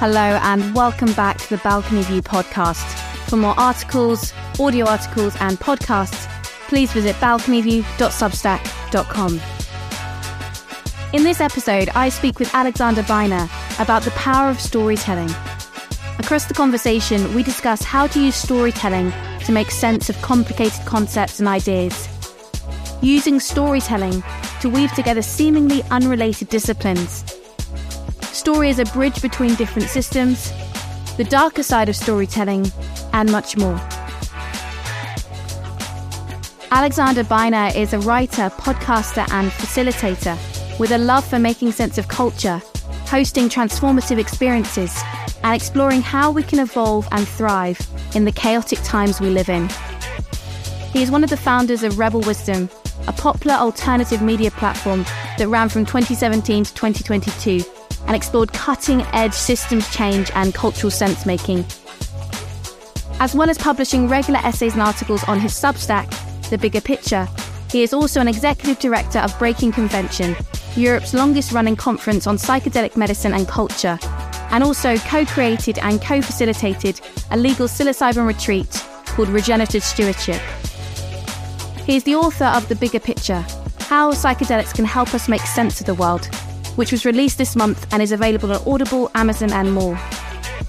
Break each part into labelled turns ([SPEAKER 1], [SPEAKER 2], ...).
[SPEAKER 1] Hello, and welcome back to the Balcony View podcast. For more articles, audio articles, and podcasts, please visit balconyview.substack.com. In this episode, I speak with Alexander Beiner about the power of storytelling. Across the conversation, we discuss how to use storytelling to make sense of complicated concepts and ideas. Using storytelling to weave together seemingly unrelated disciplines. Story is a bridge between different systems, the darker side of storytelling, and much more. Alexander Beiner is a writer, podcaster, and facilitator with a love for making sense of culture, hosting transformative experiences, and exploring how we can evolve and thrive in the chaotic times we live in. He is one of the founders of Rebel Wisdom, a popular alternative media platform that ran from 2017 to 2022 and explored cutting edge systems change and cultural sense making. As well as publishing regular essays and articles on his Substack, The Bigger Picture, he is also an executive director of Breaking Convention, Europe's longest running conference on psychedelic medicine and culture, and also co created and co facilitated a legal psilocybin retreat called Regenerative Stewardship. He is the author of The Bigger Picture How Psychedelics Can Help Us Make Sense of the World, which was released this month and is available on Audible, Amazon, and more.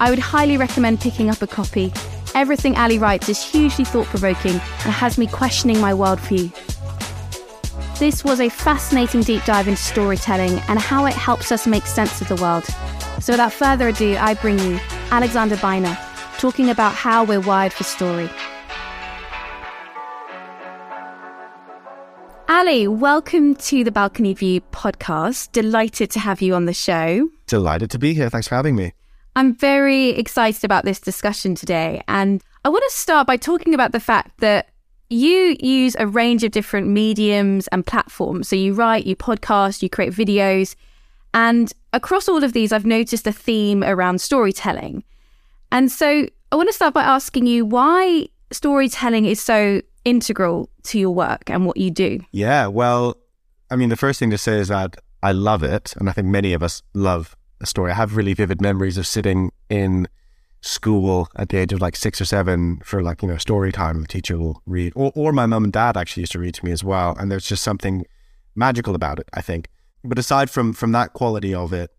[SPEAKER 1] I would highly recommend picking up a copy. Everything Ali writes is hugely thought provoking and has me questioning my worldview. This was a fascinating deep dive into storytelling and how it helps us make sense of the world. So, without further ado, I bring you Alexander Beiner talking about how we're wired for story. Ali, welcome to the Balcony View podcast. Delighted to have you on the show.
[SPEAKER 2] Delighted to be here. Thanks for having me.
[SPEAKER 1] I'm very excited about this discussion today. And I want to start by talking about the fact that you use a range of different mediums and platforms. So you write, you podcast, you create videos. And across all of these, I've noticed a theme around storytelling. And so I want to start by asking you why storytelling is so integral to your work and what you do.
[SPEAKER 2] Yeah, well, I mean, the first thing to say is that I love it. And I think many of us love a story. I have really vivid memories of sitting in school at the age of like six or seven for like, you know, story time. The teacher will read, or, or my mum and dad actually used to read to me as well. And there's just something magical about it, I think. But aside from from that quality of it,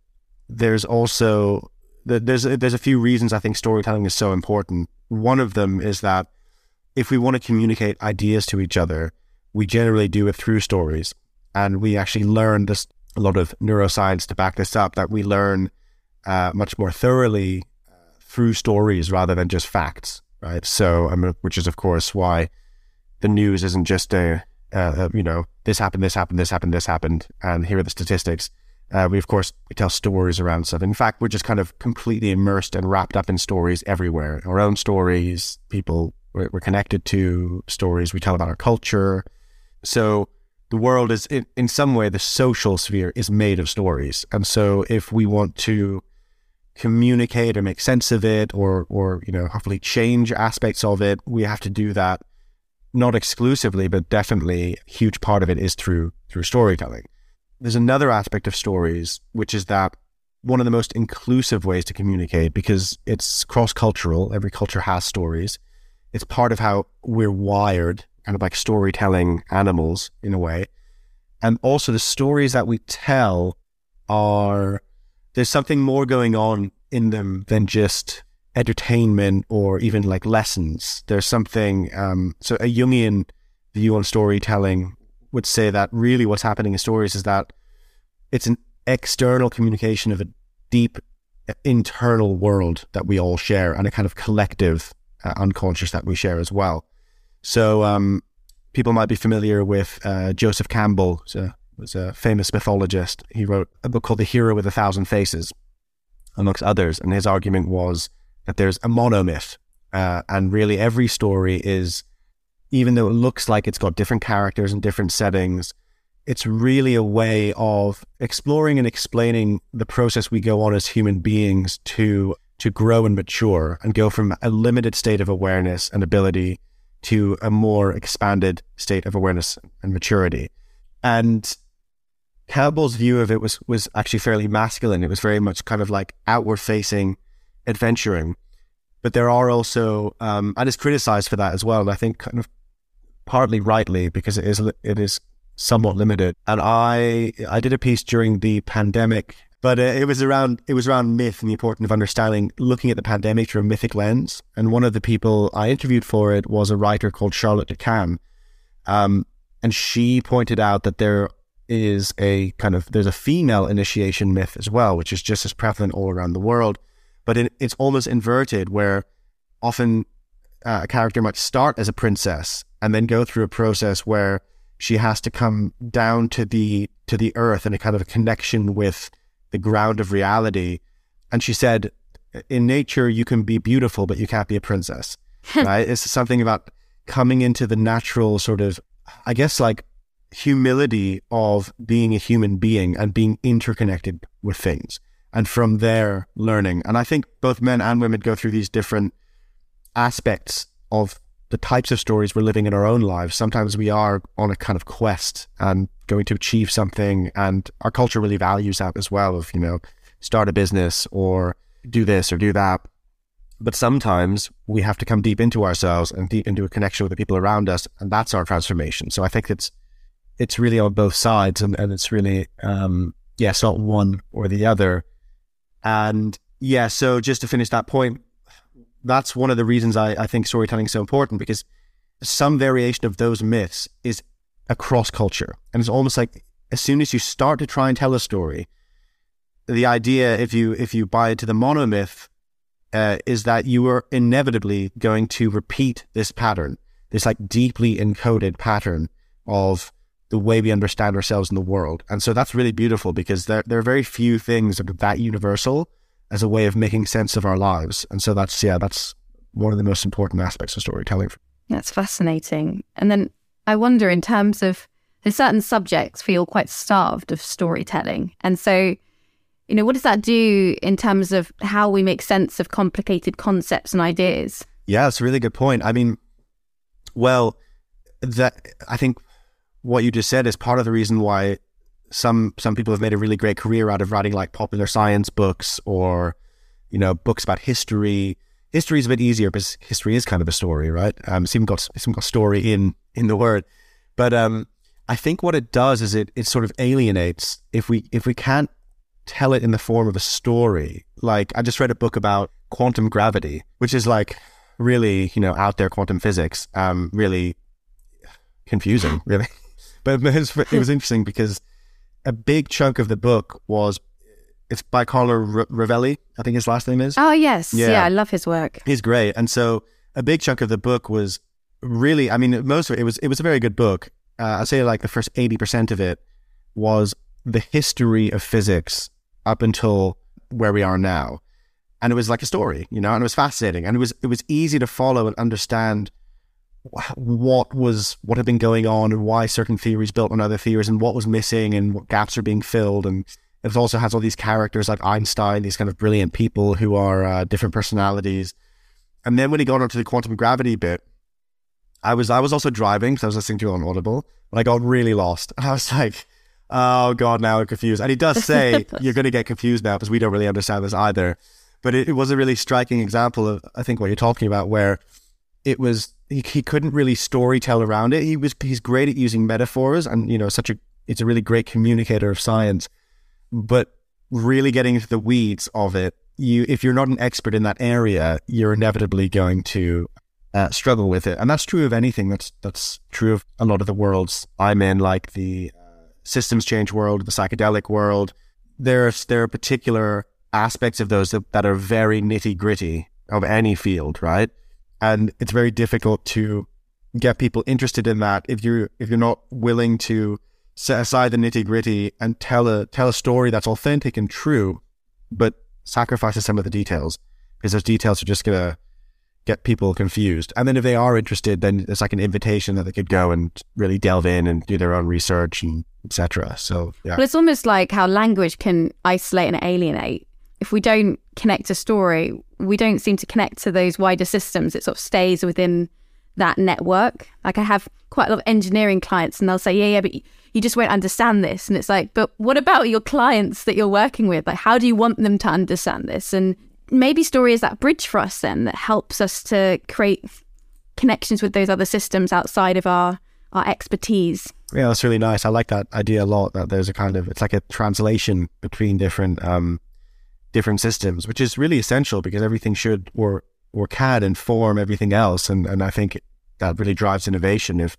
[SPEAKER 2] there's also there's there's a few reasons I think storytelling is so important. One of them is that if we want to communicate ideas to each other, we generally do it through stories, and we actually learn this a lot of neuroscience to back this up. That we learn uh, much more thoroughly uh, through stories rather than just facts, right? So, I mean, which is of course why the news isn't just a uh, you know, this happened, this happened, this happened, this happened, and here are the statistics. Uh, we of course we tell stories around stuff. In fact, we're just kind of completely immersed and wrapped up in stories everywhere. Our own stories, people we're, we're connected to stories we tell about our culture. So the world is in, in some way the social sphere is made of stories, and so if we want to communicate or make sense of it, or or you know hopefully change aspects of it, we have to do that not exclusively, but definitely a huge part of it is through through storytelling. There's another aspect of stories, which is that one of the most inclusive ways to communicate because it's cross cultural. Every culture has stories. It's part of how we're wired, kind of like storytelling animals in a way. And also the stories that we tell are, there's something more going on in them than just entertainment or even like lessons. There's something, um, so a Jungian view on storytelling would say that really what's happening in stories is that it's an external communication of a deep internal world that we all share and a kind of collective uh, unconscious that we share as well. So, um, people might be familiar with uh, Joseph Campbell, who's a, was a famous mythologist. He wrote a book called The Hero with a Thousand Faces, amongst others. And his argument was that there's a monomyth. Uh, and really, every story is, even though it looks like it's got different characters and different settings, it's really a way of exploring and explaining the process we go on as human beings to to grow and mature and go from a limited state of awareness and ability to a more expanded state of awareness and maturity. And Campbell's view of it was was actually fairly masculine. It was very much kind of like outward facing adventuring. But there are also, um, and is criticized for that as well. And I think kind of partly rightly because it is it is somewhat limited. And I I did a piece during the pandemic, but uh, it was around it was around myth and the importance of understanding looking at the pandemic through a mythic lens. And one of the people I interviewed for it was a writer called Charlotte Du Cann, um, and she pointed out that there is a kind of there's a female initiation myth as well, which is just as prevalent all around the world, but it, it's almost inverted where often uh, a character might start as a princess and then go through a process where she has to come down to the to the earth and a kind of a connection with the ground of reality. And she said, in nature, you can be beautiful, but you can't be a princess. right? It's something about coming into the natural sort of, I guess, like humility of being a human being and being interconnected with things. And from there, learning. And I think both men and women go through these different aspects of the types of stories we're living in our own lives. Sometimes we are on a kind of quest and going to achieve something, and our culture really values that as well. Of you know, start a business or do this or do that. But sometimes we have to come deep into ourselves and deep into a connection with the people around us, and that's our transformation. So I think it's it's really on both sides, and, and it's really um, yeah, it's not one or the other. And yeah, so just to finish that point, that's one of the reasons I, I think storytelling is so important because some variation of those myths is across culture. And it's almost like as soon as you start to try and tell a story, the idea, if you if you buy into the monomyth, uh, is that you are inevitably going to repeat this pattern, this like deeply encoded pattern of the way we understand ourselves in the world. And so that's really beautiful because there there are very few things that are that universal as a way of making sense of our lives. And so that's, yeah, that's one of the most important aspects of storytelling.
[SPEAKER 1] That's fascinating. And then I wonder, in terms of there's certain subjects feel quite starved of storytelling. And so, you know, what does that do in terms of how we make sense of complicated concepts and ideas?
[SPEAKER 2] Yeah, it's a really good point. I mean, well, that I think what you just said is part of the reason why some some people have made a really great career out of writing like popular science books or you know books about history. History is a bit easier because history is kind of a story, right? Um, it's even got it's even got story in in the word, but um, I think what it does is it it sort of alienates if we if we can't tell it in the form of a story. Like I just read a book about quantum gravity, which is like really you know out there quantum physics, um, really confusing, really. but it was, it was interesting because a big chunk of the book was it's by Carlo R- Rovelli, I think his last name is.
[SPEAKER 1] Oh yes, yeah. yeah, I love his work.
[SPEAKER 2] He's great, and so a big chunk of the book was really, I mean, most of it, it was it was a very good book. Uh, I'd say like the first eighty percent of it was the history of physics up until where we are now, and it was like a story, you know, and it was fascinating, and it was it was easy to follow and understand what was what had been going on and why certain theories built on other theories and what was missing and what gaps are being filled and it also has all these characters like Einstein, these kind of brilliant people who are uh, different personalities. And then when he got onto the quantum gravity bit, I was I was also driving because I was listening to it on Audible, but I got really lost. And I was like, oh god, now I'm confused. And he does say you're going to get confused now because we don't really understand this either. But it, it was a really striking example of I think what you're talking about, where it was he, he couldn't really story tell around it. He was he's great at using metaphors and you know such a it's a really great communicator of science, but really getting into the weeds of it, you if you're not an expert in that area, you're inevitably going to uh, struggle with it, and that's true of anything. That's that's true of a lot of the worlds I'm in, like the uh, systems change world, the psychedelic world. There's there are particular aspects of those that, that are very nitty gritty of any field, right? And it's very difficult to get people interested in that if you if you're not willing to set aside the nitty gritty and tell a tell a story that's authentic and true, but sacrifices some of the details because those details are just gonna get people confused. And then if they are interested, then it's like an invitation that they could go and really delve in and do their own research and etc. So yeah,
[SPEAKER 1] but it's almost like how language can isolate and alienate if we don't connect a story, we don't seem to connect to those wider systems. It sort of stays within that network. Like I have quite a lot of engineering clients and they'll say, yeah, yeah, but you just won't understand this. And it's like, but what about your clients that you're working with? Like, how do you want them to understand this? And maybe story is that bridge for us then that helps us to create connections with those other systems outside of our our expertise.
[SPEAKER 2] Yeah, that's really nice. I like that idea a lot. That there's a kind of it's like a translation between different um different systems, which is really essential because everything should or or can inform everything else. And and I think that really drives innovation. If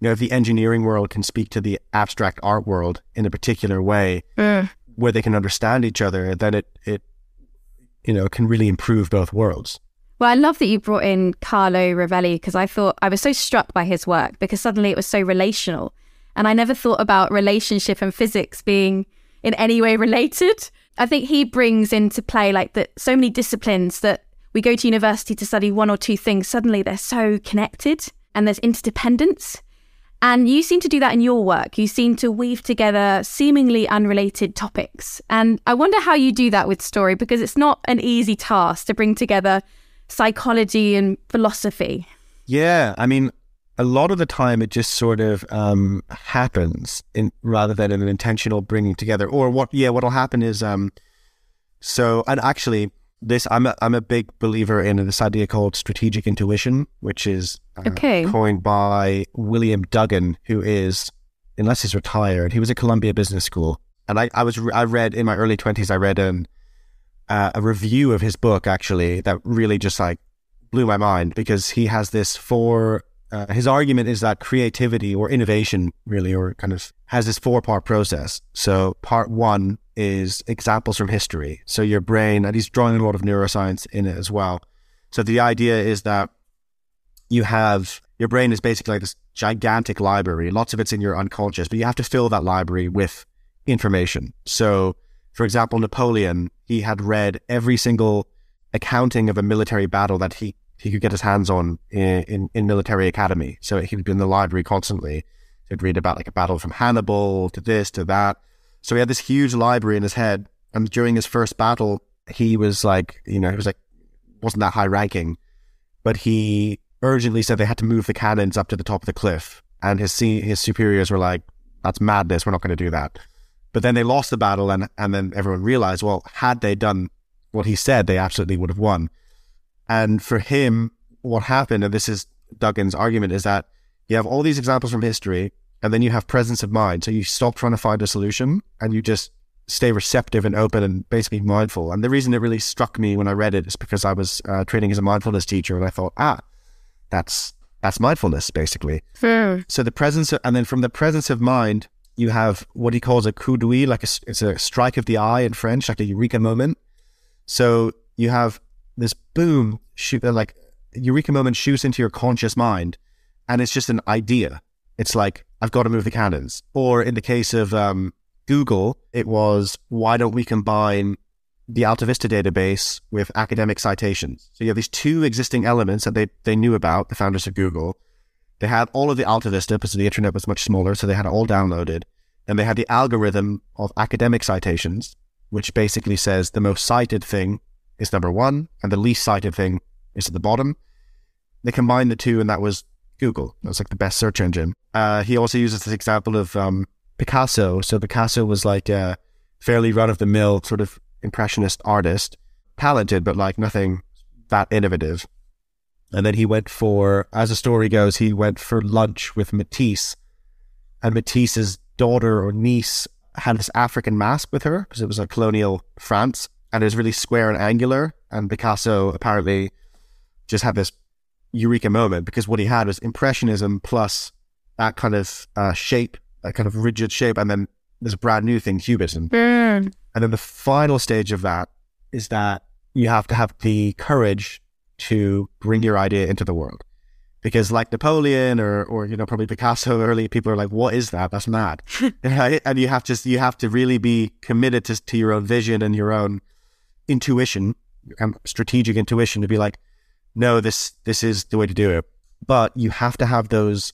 [SPEAKER 2] you know, if the engineering world can speak to the abstract art world in a particular way
[SPEAKER 1] Mm.
[SPEAKER 2] where they can understand each other, then it it you know can really improve both worlds.
[SPEAKER 1] Well, I love that you brought in Carlo Rovelli because I thought I was so struck by his work because suddenly it was so relational. And I never thought about relationship and physics being in any way related. I think he brings into play like that so many disciplines that we go to university to study one or two things, suddenly they're so connected and there's interdependence. And you seem to do that in your work. You seem to weave together seemingly unrelated topics. And I wonder how you do that with story because it's not an easy task to bring together psychology and philosophy.
[SPEAKER 2] Yeah, I mean, a lot of the time it just sort of um, happens in rather than an intentional bringing together. Or what? Yeah, what'll happen is um, so and actually this I'm a, I'm a big believer in this idea called strategic intuition, which is uh,
[SPEAKER 1] Okay.
[SPEAKER 2] coined by William Duggan, who is unless he's retired, he was at Columbia Business School, and I I was I read in my early twenties I read an uh, a review of his book actually that really just like blew my mind because he has this four. Uh, his argument is that creativity or innovation, really, or kind of has this four part process. So, part one is examples from history. So, your brain, and he's drawing a lot of neuroscience in it as well. So, the idea is that you have your brain is basically like this gigantic library. Lots of it's in your unconscious, but you have to fill that library with information. So, for example, Napoleon, he had read every single accounting of a military battle that he, he could get his hands on in, in, in military academy. So he'd be in the library constantly. He'd read about like a battle from Hannibal to this to that. So he had this huge library in his head. And during his first battle, he was like, you know, he was like, wasn't that high ranking, but he urgently said they had to move the cannons up to the top of the cliff. And his his superiors were like, that's madness. We're not going to do that. But then they lost the battle, and and then everyone realized, well, had they done what he said, they absolutely would have won. And for him, what happened, and this is Duggan's argument, is that you have all these examples from history, and then you have presence of mind. So you stop trying to find a solution, and you just stay receptive and open and basically mindful. And the reason it really struck me when I read it is because I was uh, training as a mindfulness teacher, and I thought, ah, that's that's mindfulness basically. So the presence, of, and then from the presence of mind, you have what he calls a coup d'oeil, like a, it's a strike of the eye in French, like a eureka moment. So you have this boom, shoot, like eureka moment shoots into your conscious mind, and it's just an idea. It's like I've got to move the cannons. Or in the case of um, Google, it was why don't we combine the Alta Vista database with academic citations? So you have these two existing elements that they they knew about the founders of Google. They had all of the Alta Vista because the internet was much smaller, so they had it all downloaded. And they had the algorithm of academic citations, which basically says the most cited thing is number one and the least cited thing is at the bottom. They combined the two, and that was Google. That was like the best search engine. Uh, he also uses this example of um, Picasso. So Picasso was like a fairly run of the mill sort of impressionist artist, talented, but like nothing that innovative. And then he went for, as the story goes, he went for lunch with Matisse, and Matisse's daughter or niece had this African mask with her because it was a colonial France, and it was really square and angular. And Picasso apparently just had this eureka moment because what he had was impressionism plus that kind of uh, shape, that kind of rigid shape, and then there's a brand new thing, cubism.
[SPEAKER 1] Mm.
[SPEAKER 2] And then the final stage of that is that you have to have the courage to bring your idea into the world. Because like Napoleon or, or you know, probably Picasso early, people are like, what is that? That's mad. Right? And you have to, you have to really be committed to, to your own vision and your own intuition and strategic intuition to be like, no, this, this is the way to do it. But you have to have those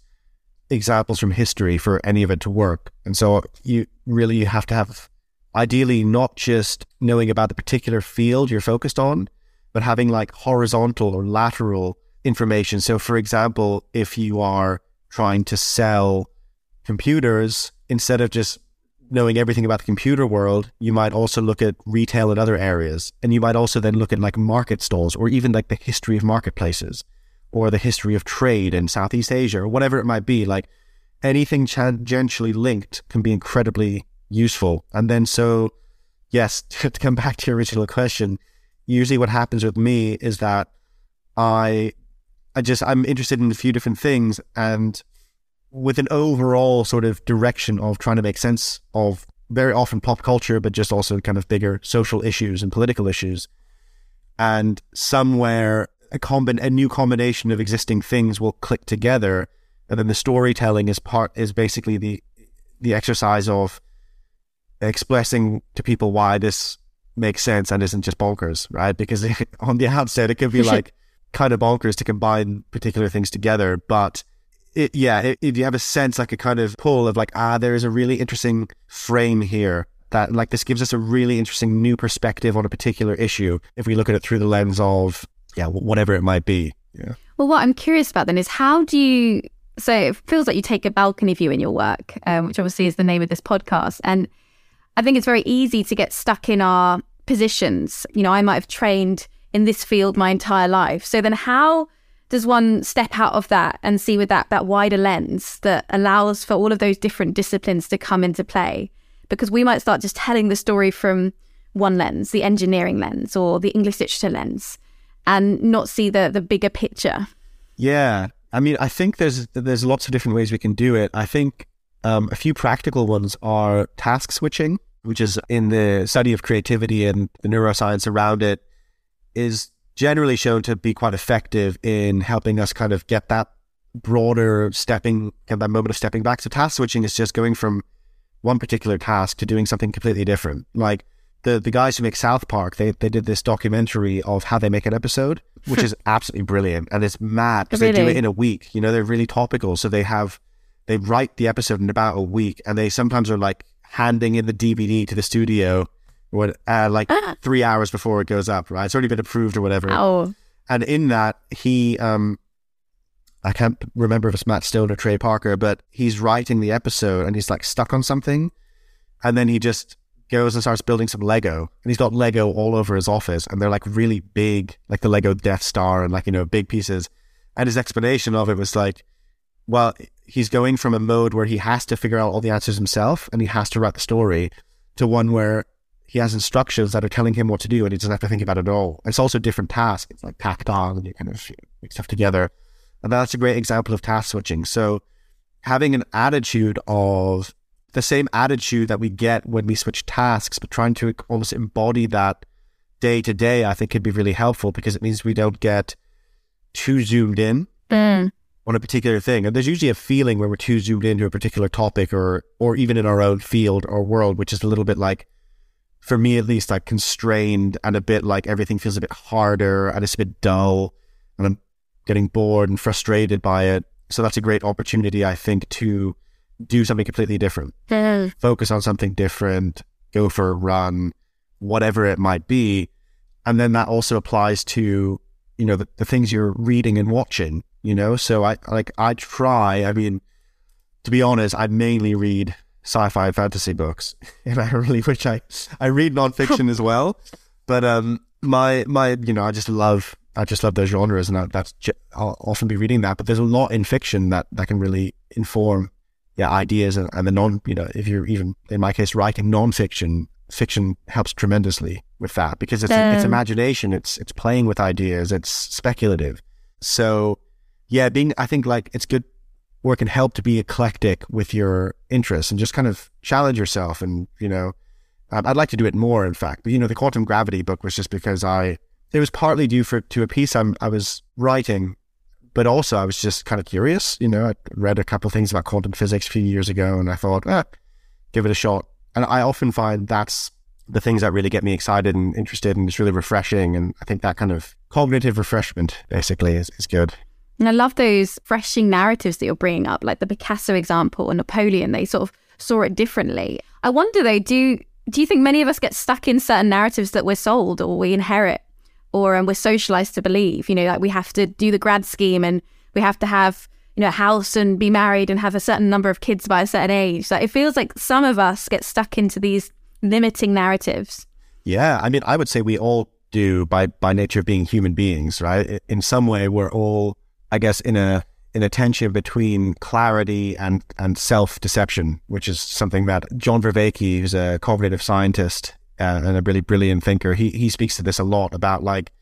[SPEAKER 2] examples from history for any of it to work. And so you really you have to have ideally not just knowing about the particular field you're focused on, but having like horizontal or lateral information. So, for example, if you are trying to sell computers, instead of just knowing everything about the computer world, you might also look at retail in other areas. And you might also then look at like market stalls or even like the history of marketplaces or the history of trade in Southeast Asia or whatever it might be. Like anything tangentially linked can be incredibly useful. And then, so yes, to come back to your original question, usually what happens with me is that I, I just, I'm interested in a few different things and with an overall sort of direction of trying to make sense of very often pop culture, but just also kind of bigger social issues and political issues. And somewhere a combin a new combination of existing things will click together, and then the storytelling is part is basically the the exercise of expressing to people why this makes sense and isn't just bonkers, right? Because on the outset, it could be like kind of bonkers to combine particular things together, but it, yeah, if you have a sense, like a kind of pull of like, ah, there is a really interesting frame here that like this gives us a really interesting new perspective on a particular issue if we look at it through the lens of yeah whatever it might be. Yeah.
[SPEAKER 1] Well what i'm curious about then is how do you so it feels like you take a balcony view in your work um, which obviously is the name of this podcast and i think it's very easy to get stuck in our positions. You know i might have trained in this field my entire life. So then how does one step out of that and see with that that wider lens that allows for all of those different disciplines to come into play? Because we might start just telling the story from one lens the engineering lens or the english literature lens and not see the the bigger picture.
[SPEAKER 2] Yeah. I mean i think there's there's lots of different ways we can do it. I think um, a few practical ones are task switching which is in the study of creativity and the neuroscience around it is generally shown to be quite effective in helping us kind of get that broader stepping, get that moment of stepping back. So task switching is just going from one particular task to doing something completely different. Like the the guys who make South Park, they they did this documentary of how they make an episode, which is absolutely brilliant, and it's mad because really? they do it in a week. You know, they're really topical, so they have they write the episode in about a week, and they sometimes are like handing in the DVD to the studio what uh, like ah. three hours before it goes up, right? It's already been approved or whatever.
[SPEAKER 1] Oh.
[SPEAKER 2] And in that, he um I can't remember if it's Matt Stone or Trey Parker, but he's writing the episode and he's like stuck on something. And then he just goes and starts building some Lego. And he's got Lego all over his office and they're like really big, like the Lego Death Star and like, you know, big pieces. And his explanation of it was like, well, he's going from a mode where he has to figure out all the answers himself and he has to write the story to one where he has instructions that are telling him what to do and he doesn't have to think about it at all. It's also different tasks. It's like tacked on and you kind of make stuff together. And that's a great example of task switching. So having an attitude of the same attitude that we get when we switch tasks, but trying to almost embody that day to day, I think could be really helpful because it means we don't get too zoomed in mm. on a particular thing. And there's usually a feeling where we're too zoomed into a particular topic or or even in our own field or world, which is a little bit like for me at least, like constrained and a bit like everything feels a bit harder and it's a bit dull and I'm getting bored and frustrated by it. So that's a great opportunity, I think, to do something completely different. Mm. Focus on something different, go for a run, whatever it might be. And then that also applies to, you know, the, the things you're reading and watching, you know? So I like I try, I mean, to be honest, I mainly read sci-fi and fantasy books, and I really wish I I read nonfiction as well. But um, my my you know I just love I just love those genres, and I, that's I'll often be reading that. But there's a lot in fiction that that can really inform yeah ideas and, and the non you know if you're even in my case writing nonfiction, fiction helps tremendously with that because it's um, it's imagination, it's it's playing with ideas, it's speculative. So yeah, being I think like it's good where it can help to be eclectic with your interests and just kind of challenge yourself. And, you know, um, I'd like to do it more, in fact. But, you know, the quantum gravity book was just because I, it was partly due for, to a piece I'm, I was writing, but also I was just kind of curious. You know, I read a couple things about quantum physics a few years ago and I thought, ah, give it a shot. And I often find that's the things that really get me excited and interested and it's really refreshing. And I think that kind of cognitive refreshment basically is, is good.
[SPEAKER 1] And I love those freshing narratives that you're bringing up, like the Picasso example or Napoleon. They sort of saw it differently. I wonder though, do do you think many of us get stuck in certain narratives that we're sold or we inherit, or um, we're socialized to believe. You know, like we have to do the grad scheme and we have to have you know a house and be married and have a certain number of kids by a certain age. Like it feels like some of us get stuck into these limiting narratives.
[SPEAKER 2] Yeah, I mean, I would say we all do by by nature of being human beings, right? In some way, we're all, I guess, in a in a tension between clarity and and self deception, which is something that John Vervaeke, who's a cognitive scientist uh, and a really brilliant thinker, he he speaks to this a lot about like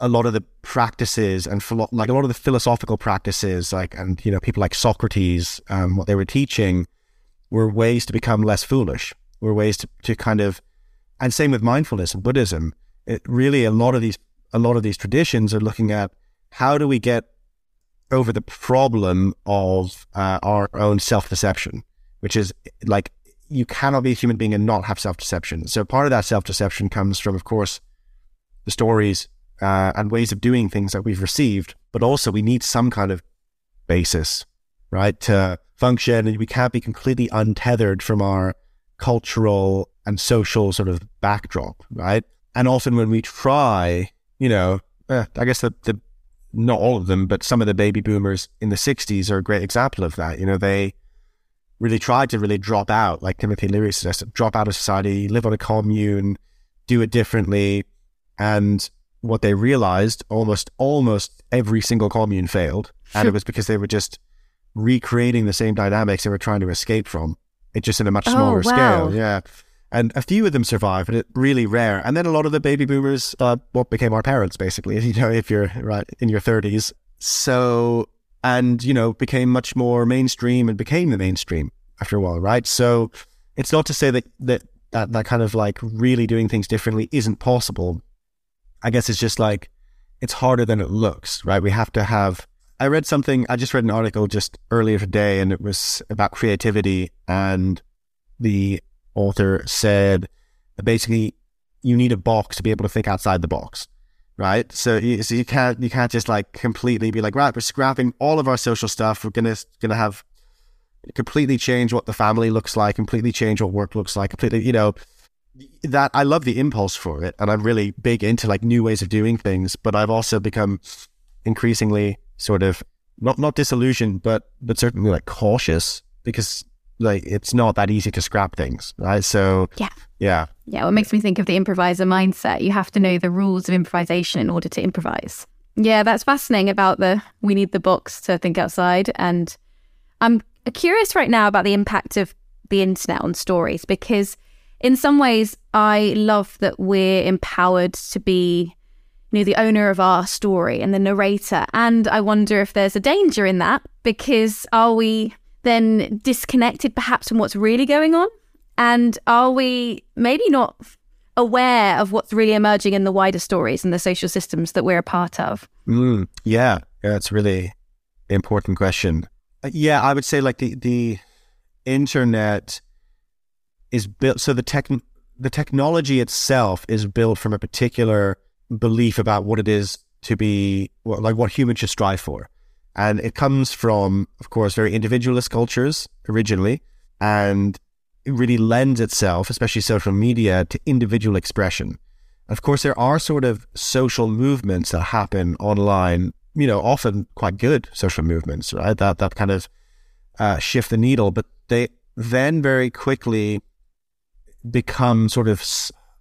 [SPEAKER 2] a lot of the practices and philo- like a lot of the philosophical practices, like and you know people like Socrates, um, what they were teaching were ways to become less foolish, were ways to, to kind of, and same with mindfulness and Buddhism. It really a lot of these a lot of these traditions are looking at how do we get over the problem of uh, our own self deception, which is like you cannot be a human being and not have self deception. So part of that self deception comes from, of course, the stories uh, and ways of doing things that we've received, but also we need some kind of basis, right, to function. And we can't be completely untethered from our cultural and social sort of backdrop, right? And often when we try, you know, uh, I guess the, the not all of them, but some of the baby boomers in the 60s are a great example of that. You know, they really tried to really drop out, like Timothy Leary suggested, drop out of society, live on a commune, do it differently. And what they realized almost almost every single commune failed. And it was because they were just recreating the same dynamics they were trying to escape from. It just in a much oh, smaller oh, wow. scale. Yeah. And a few of them survive, but it really rare. And then a lot of the baby boomers, uh, what became our parents, basically, you know, if you're right in your 30s. So, and, you know, became much more mainstream and became the mainstream after a while, right? So it's not to say that, that, that, that kind of like really doing things differently isn't possible. I guess it's just like, it's harder than it looks, right? We have to have, I read something, I just read an article just earlier today and it was about creativity and the author said basically you need a box to be able to think outside the box, right? So you, so you can't you can't just like completely be like right, we're scrapping all of our social stuff. We're gonna gonna have completely change what the family looks like, completely change what work looks like, completely you know that I love the impulse for it, and I'm really big into like new ways of doing things. But I've also become increasingly sort of not not disillusioned, but but certainly like cautious because like it's not that easy to scrap things, right? So
[SPEAKER 1] yeah,
[SPEAKER 2] yeah,
[SPEAKER 1] yeah. What makes me think of the improviser mindset? You have to know the rules of improvisation in order to improvise. Yeah, that's fascinating about the we need the box to think outside, and I'm curious right now about the impact of the internet on stories because in some ways I love that we're empowered to be you know the owner of our story and the narrator and I wonder if there's a danger in that because are we then disconnected perhaps from what's really going on? And are we maybe not aware of what's really emerging in the wider stories and the social systems that we're a part of?
[SPEAKER 2] Mm, yeah, that's really important question. Uh, yeah, I would say like the the internet is built so the tech the technology itself is built from a particular belief about what it is to be like what humans should strive for. And it comes from, of course, very individualist cultures originally, and it really lends itself, especially social media, to individual expression. Of course, there are sort of social movements that happen online, you know, often quite good social movements, right? That, that kind of uh, shift the needle, but they then very quickly become sort of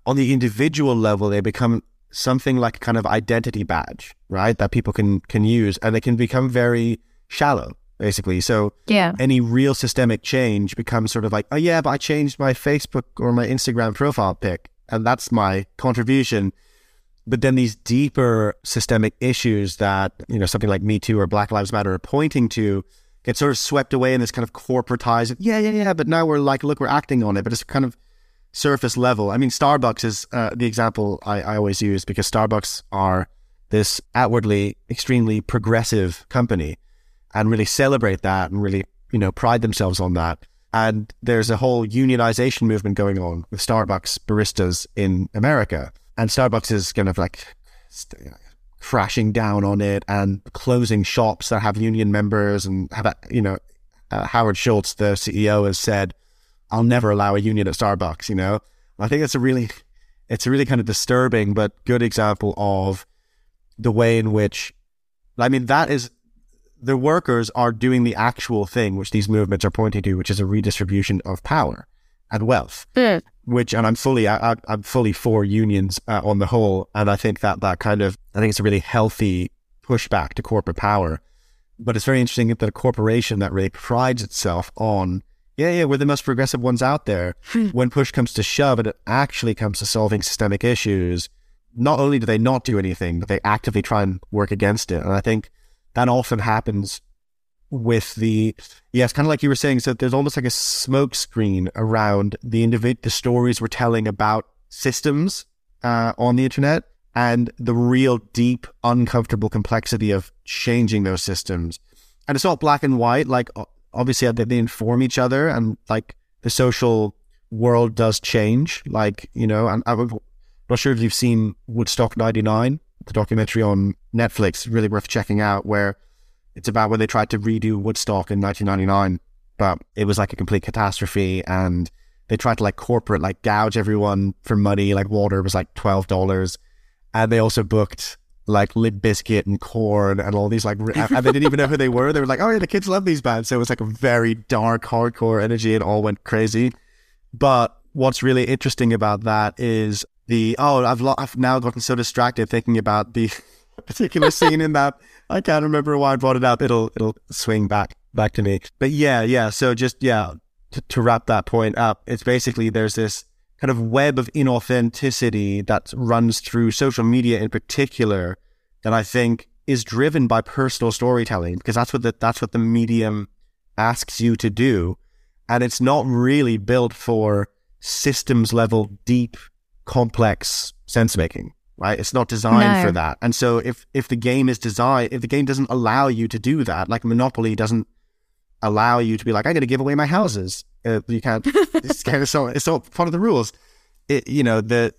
[SPEAKER 2] on the individual level, they become something like a kind of identity badge, right? That people can can use, and they can become very shallow, basically. So
[SPEAKER 1] yeah,
[SPEAKER 2] any real systemic change becomes sort of like, oh yeah, but I changed my Facebook or my Instagram profile pic, and that's my contribution. But then these deeper systemic issues that you know something like Me Too or Black Lives Matter are pointing to get sort of swept away in this kind of corporatized. Yeah, yeah, yeah. But now we're like, look, we're acting on it, but it's kind of surface level. I mean, Starbucks is uh, the example I, I always use because Starbucks are this outwardly extremely progressive company and really celebrate that and really, you know, pride themselves on that. And there's a whole unionization movement going on with Starbucks baristas in America. And Starbucks is kind of like crashing down on it and closing shops that have union members and have, you know, uh, Howard Schultz, the CEO, has said I'll never allow a union at Starbucks, you know? I think it's a really it's a really kind of disturbing but good example of the way in which, I mean, that is the workers are doing the actual thing which these movements are pointing to, which is a redistribution of power and wealth.
[SPEAKER 1] Mm.
[SPEAKER 2] Which, and I'm fully, I, am fully for unions uh, on the whole, and I think that that kind of, I think it's a really healthy pushback to corporate power. But it's very interesting that a corporation that really prides itself on, yeah, yeah, we're the most progressive ones out there.
[SPEAKER 1] Hmm.
[SPEAKER 2] when push comes to shove, and it actually comes to solving systemic issues, not only do they not do anything, but they actively try and work against it. And I think that often happens with the yeah, it's kind of like you were saying. So there's almost like a smoke screen around the individ the stories we're telling about systems uh, on the internet and the real deep, uncomfortable complexity of changing those systems. And it's not black and white. Like obviously they, they inform each other, and like the social world does change. Like you know, and I'm not sure if you've seen Woodstock '99, the documentary on Netflix. Really worth checking out. Where it's about when they tried to redo Woodstock in 1999, but it was like a complete catastrophe, and they tried to like corporate like gouge everyone for money. Like water was like twelve dollars, and they also booked like Limp Bizkit and Korn and all these like, and they didn't even know who they were. They were like, oh yeah, the kids love these bands. So it was like a very dark, hardcore energy. It all went crazy. But what's really interesting about that is the oh, I've lo- I've now gotten so distracted thinking about the particular scene in that I can't remember why I brought it up. It'll it'll swing back back to me. But yeah, yeah. So just yeah, to, to wrap that point up, it's basically there's this kind of web of inauthenticity that runs through social media in particular that I think is driven by personal storytelling because that's what the, that's what the medium asks you to do. And it's not really built for systems level, deep, complex sense making, right? It's not designed
[SPEAKER 1] No.
[SPEAKER 2] for that. And so if, if the game is designed, if the game doesn't allow you to do that, like Monopoly doesn't allow you to be like, I'm going to give away my houses. Uh, you can't, it's kind of so, it's all part of the rules. It, you know, the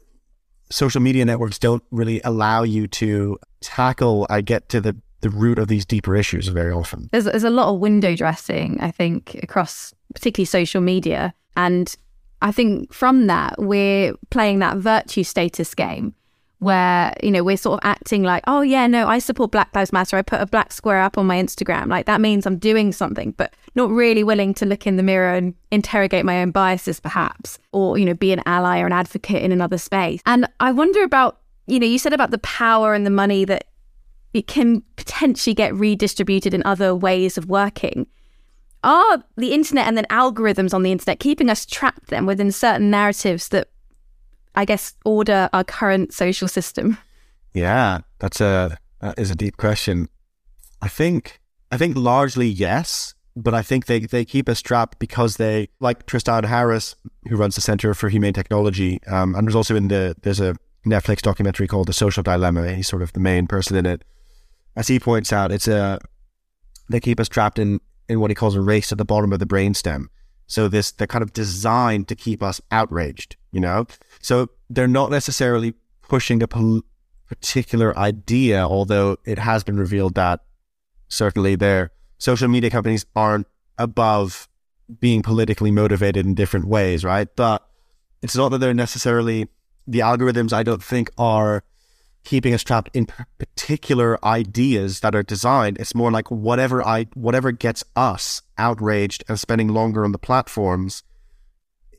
[SPEAKER 2] social media networks don't really allow you to tackle, I get to the, the root of these deeper issues very often.
[SPEAKER 1] there's there's a lot of window dressing, I think, across particularly social media, and I think from that we're playing that virtue status game where you know we're sort of acting like, oh yeah, no, I support Black Lives Matter. I put a black square up on my Instagram, like that means I'm doing something, but not really willing to look in the mirror and interrogate my own biases, perhaps, or you know, be an ally or an advocate in another space. And I wonder about you know, you said about the power and the money that it can potentially get redistributed in other ways of working. Are the internet and then algorithms on the internet keeping us trapped then within certain narratives that I guess order our current social system?
[SPEAKER 2] Yeah, that's a that is a deep question. I think I think largely yes, but I think they they keep us trapped because they like Tristan Harris, who runs the Center for Humane Technology, um, and there's also in the there's a Netflix documentary called The Social Dilemma. He's sort of the main person in it. As he points out, it's a they keep us trapped in in what he calls a race at the bottom of the brainstem. So this they're kind of designed to keep us outraged, you know. So they're not necessarily pushing a pol- particular idea, although it has been revealed that certainly their social media companies aren't above being politically motivated in different ways, right? But it's not that they're necessarily the algorithms. I don't think are keeping us trapped in particular ideas that are designed. It's more like whatever I whatever gets us outraged and spending longer on the platforms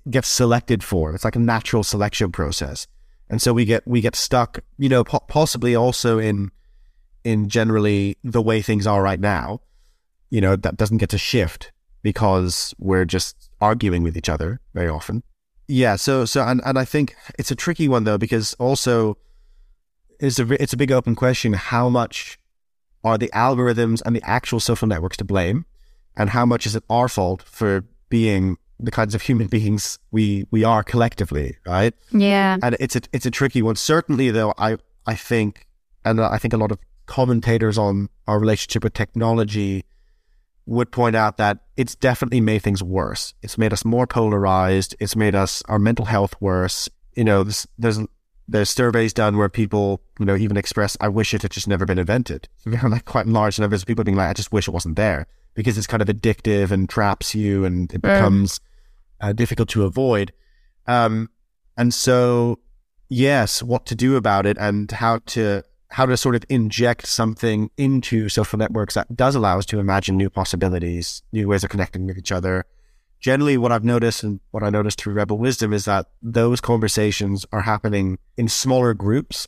[SPEAKER 2] gets selected for. It's like a natural selection process, and so we get we get stuck. You know, po- possibly also in in generally the way things are right now. You know, that doesn't get to shift because we're just arguing with each other very often. Yeah. So so and and I think it's a tricky one though because also it's a it's a big open question. How much are the algorithms and the actual social networks to blame, and how much is it our fault for being the kinds of human beings we we are collectively, right?
[SPEAKER 1] Yeah.
[SPEAKER 2] And it's a it's a tricky one. Certainly, though, I I think, and I think a lot of commentators on our relationship with technology would point out that it's definitely made things worse. It's made us more polarized. It's made us our mental health worse. You know, there's there's, there's surveys done where people, you know, even express, "I wish it had just never been invented." like quite large numbers of people being like, "I just wish it wasn't there," because it's kind of addictive and traps you, and it becomes uh, difficult to avoid. Um, and so, yes, what to do about it and how to how to sort of inject something into social networks that does allow us to imagine new possibilities, new ways of connecting with each other. Generally, what I've noticed and what I noticed through Rebel Wisdom is that those conversations are happening in smaller groups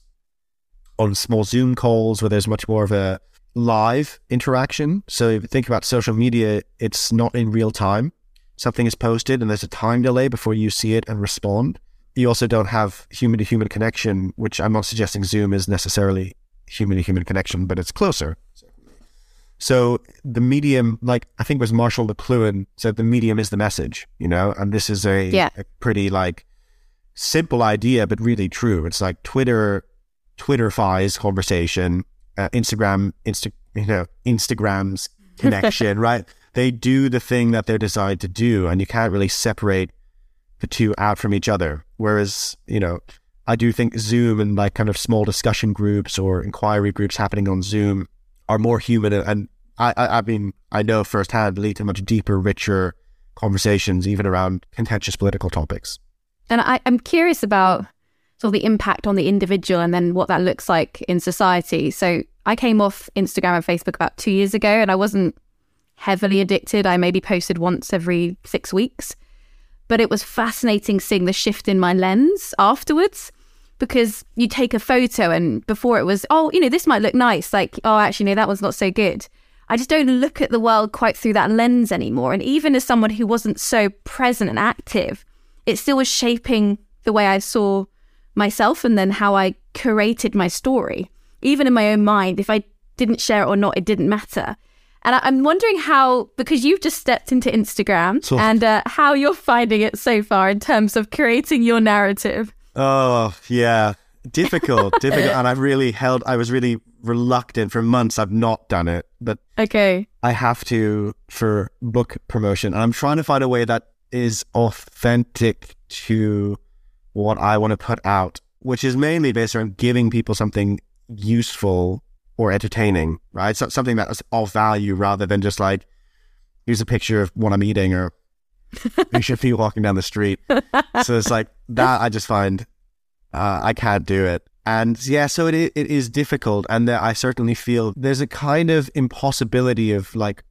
[SPEAKER 2] on small Zoom calls where there's much more of a live interaction. So if you think about social media, it's not in real time. Something is posted and there's a time delay before you see it and respond. You also don't have human to human connection, which I'm not suggesting Zoom is necessarily human to human connection, but it's closer. So the medium, like I think it was Marshall McLuhan said, the medium is the message, you know, and this is a,
[SPEAKER 1] yeah.
[SPEAKER 2] a pretty like simple idea, but really true. It's like Twitter, Twitter Twitterfies conversation, uh, Instagram, Insta, you know, Instagram's connection, right? They do the thing that they're designed to do, and you can't really separate the two out from each other. Whereas, you know, I do think Zoom and like kind of small discussion groups or inquiry groups happening on Zoom are more human and I, I, I mean I know firsthand lead to much deeper, richer conversations even around contentious political topics.
[SPEAKER 1] And I, I'm curious about sort of the impact on the individual and then what that looks like in society. So I came off Instagram and Facebook about two years ago and I wasn't heavily addicted. I maybe posted once every six weeks. But it was fascinating seeing the shift in my lens afterwards because you take a photo and before it was, oh, you know, this might look nice. Like, oh, actually, no, that one's not so good. I just don't look at the world quite through that lens anymore. And even as someone who wasn't so present and active, it still was shaping the way I saw myself and then how I curated my story. Even in my own mind, if I didn't share it or not, it didn't matter. And I, am wondering how, because you've just stepped into Instagram so, and uh, how you're finding it so far in terms of creating your narrative.
[SPEAKER 2] Oh, yeah. Difficult, difficult. And I've really held, I was really reluctant for months. I've not done it, but
[SPEAKER 1] okay,
[SPEAKER 2] I have to for book promotion. And I'm trying to find a way that is authentic to what I want to put out, which is mainly based around giving people something useful or entertaining, right? So something that is of value rather than just like, here's a picture of what I'm eating or you should be walking down the street. so it's like that. I just find uh, I can't do it, and yeah, so it it is difficult, and I certainly feel there's a kind of impossibility of like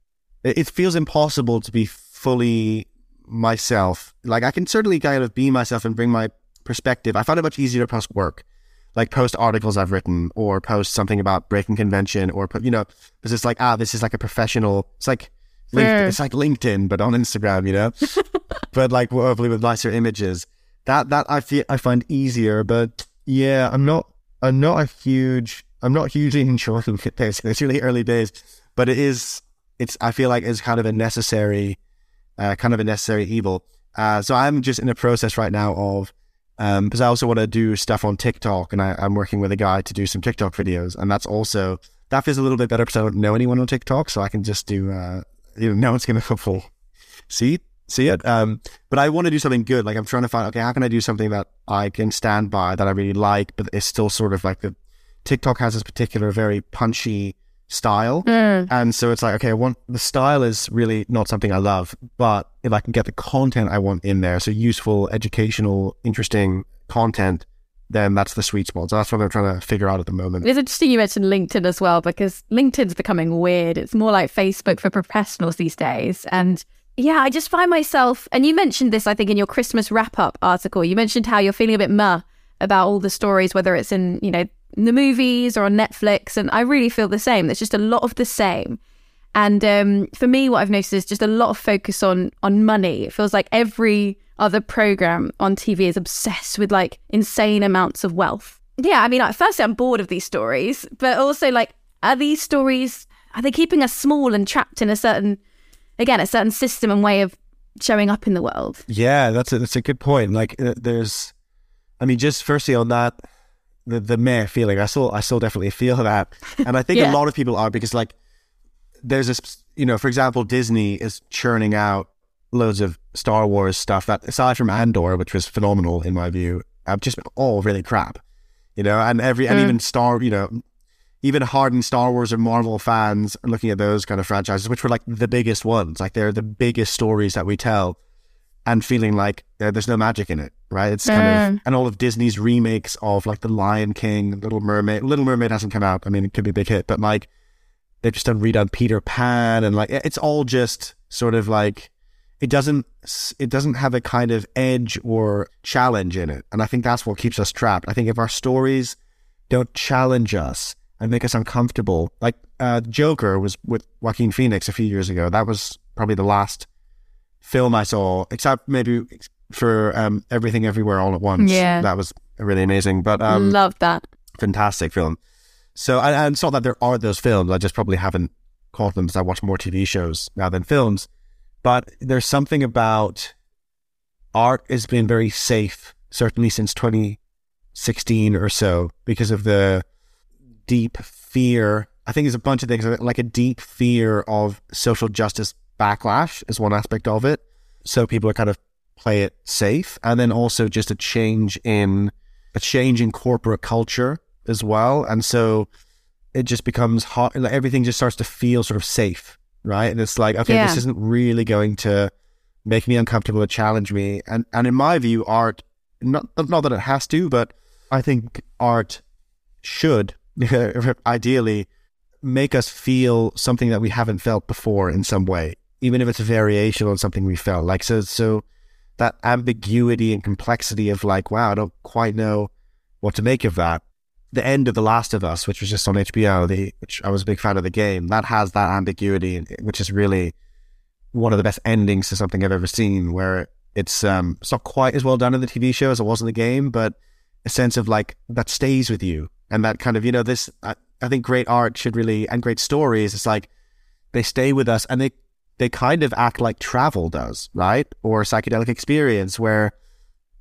[SPEAKER 2] it feels impossible to be fully myself. Like I can certainly kind of be myself and bring my perspective. I find it much easier to post work, like post articles I've written or post something about Breaking Convention or you know, because it's like, ah, this is like a professional, it's like LinkedIn, it's like LinkedIn, but on Instagram, you know, but like hopefully with nicer images. That that I feel I find easier, but yeah, I'm not I'm not a huge I'm not hugely enjoying it. Basically, it's really early days, but it is it's I feel like it's kind of a necessary uh, kind of a necessary evil. Uh, so I'm just in a process right now of because um, I also want to do stuff on TikTok, and I, am working with a guy to do some TikTok videos, and that's also that feels a little bit better because I don't know anyone on TikTok, so I can just do uh, you know, no one's going to hopefully see see it. Um, but I want to do something good. Like I'm trying to find, okay, how can I do something that I can stand by that I really like, but it's still sort of like the TikTok has this particular very punchy style. Mm. And so it's like, okay, I want the style is really not something I love, but if I can get the content I want in there, so useful, educational, interesting content, then that's the sweet spot. So that's what I'm trying to figure out at the moment.
[SPEAKER 1] It's interesting you mentioned LinkedIn as well because LinkedIn's becoming weird. It's more like Facebook for professionals these days. And yeah, I just find myself, and you mentioned this, I think, in your Christmas wrap up article. You mentioned how you're feeling a bit muh about all the stories, whether it's in, you know, the movies or on Netflix. And I really feel the same. There's just a lot of the same. And um, for me, what I've noticed is just a lot of focus on on money. It feels like every other program on TV is obsessed with like insane amounts of wealth. Yeah, I mean, like, firstly, I'm bored of these stories, but also like, are these stories are they keeping us small and trapped in a certain, again, a certain system and way of showing up in the world?
[SPEAKER 2] Yeah, that's a, that's a good point. Like, uh, there's, I mean, just firstly on that, the the meh feeling, I still I still definitely feel that, and I think yeah. a lot of people are because like, there's this, you know, for example, Disney is churning out loads of Star Wars stuff that, aside from Andor, which was phenomenal in my view, have just been all really crap. You know, and every mm. and even Star, you know, even hardened Star Wars or Marvel fans are looking at those kind of franchises, which were like the biggest ones, like they're the biggest stories that we tell, and feeling like there's no magic in it, right? It's kind
[SPEAKER 1] Mm.
[SPEAKER 2] of and all of Disney's remakes of like The Lion King, Little Mermaid. Little Mermaid hasn't come out. I mean, it could be a big hit, but like they've just done redone Peter Pan, and like it's all just sort of like it doesn't it doesn't have a kind of edge or challenge in it, and I think that's what keeps us trapped. I think if our stories don't challenge us and make us uncomfortable, like uh, Joker was with Joaquin Phoenix a few years ago. That was probably the last film I saw, except maybe for um, Everything Everywhere All at Once.
[SPEAKER 1] Yeah.
[SPEAKER 2] that was really amazing. But um,
[SPEAKER 1] Love that.
[SPEAKER 2] fantastic film. So I, I saw that there are those films. I just probably haven't caught them because I watch more TV shows now than films. But there's something about art has been very safe, certainly since 2016 or so, because of the deep fear. I think there's a bunch of things like a deep fear of social justice backlash is one aspect of it. So people are kind of play it safe, and then also just a change in a change in corporate culture as well, and so it just becomes hot. Like everything just starts to feel sort of safe, right? And it's like, okay,
[SPEAKER 1] Yeah.
[SPEAKER 2] this isn't really going to make me uncomfortable or challenge me. And and in my view, art not not that it has to, but I think art should ideally make us feel something that we haven't felt before in some way, even if it's a variation on something we felt. Like so, so that ambiguity and complexity of like, wow, I don't quite know what to make of that. The end of The Last of Us, which was just on HBO, the which I was a big fan of the game, that has that ambiguity, which is really one of the best endings to something I've ever seen. Where it's um, it's not quite as well done in the TV show as it was in the game, but a sense of like that stays with you and that kind of you know this. I, I think great art should really and great stories. It's like they stay with us and they they kind of act like travel does, right? Or psychedelic experience where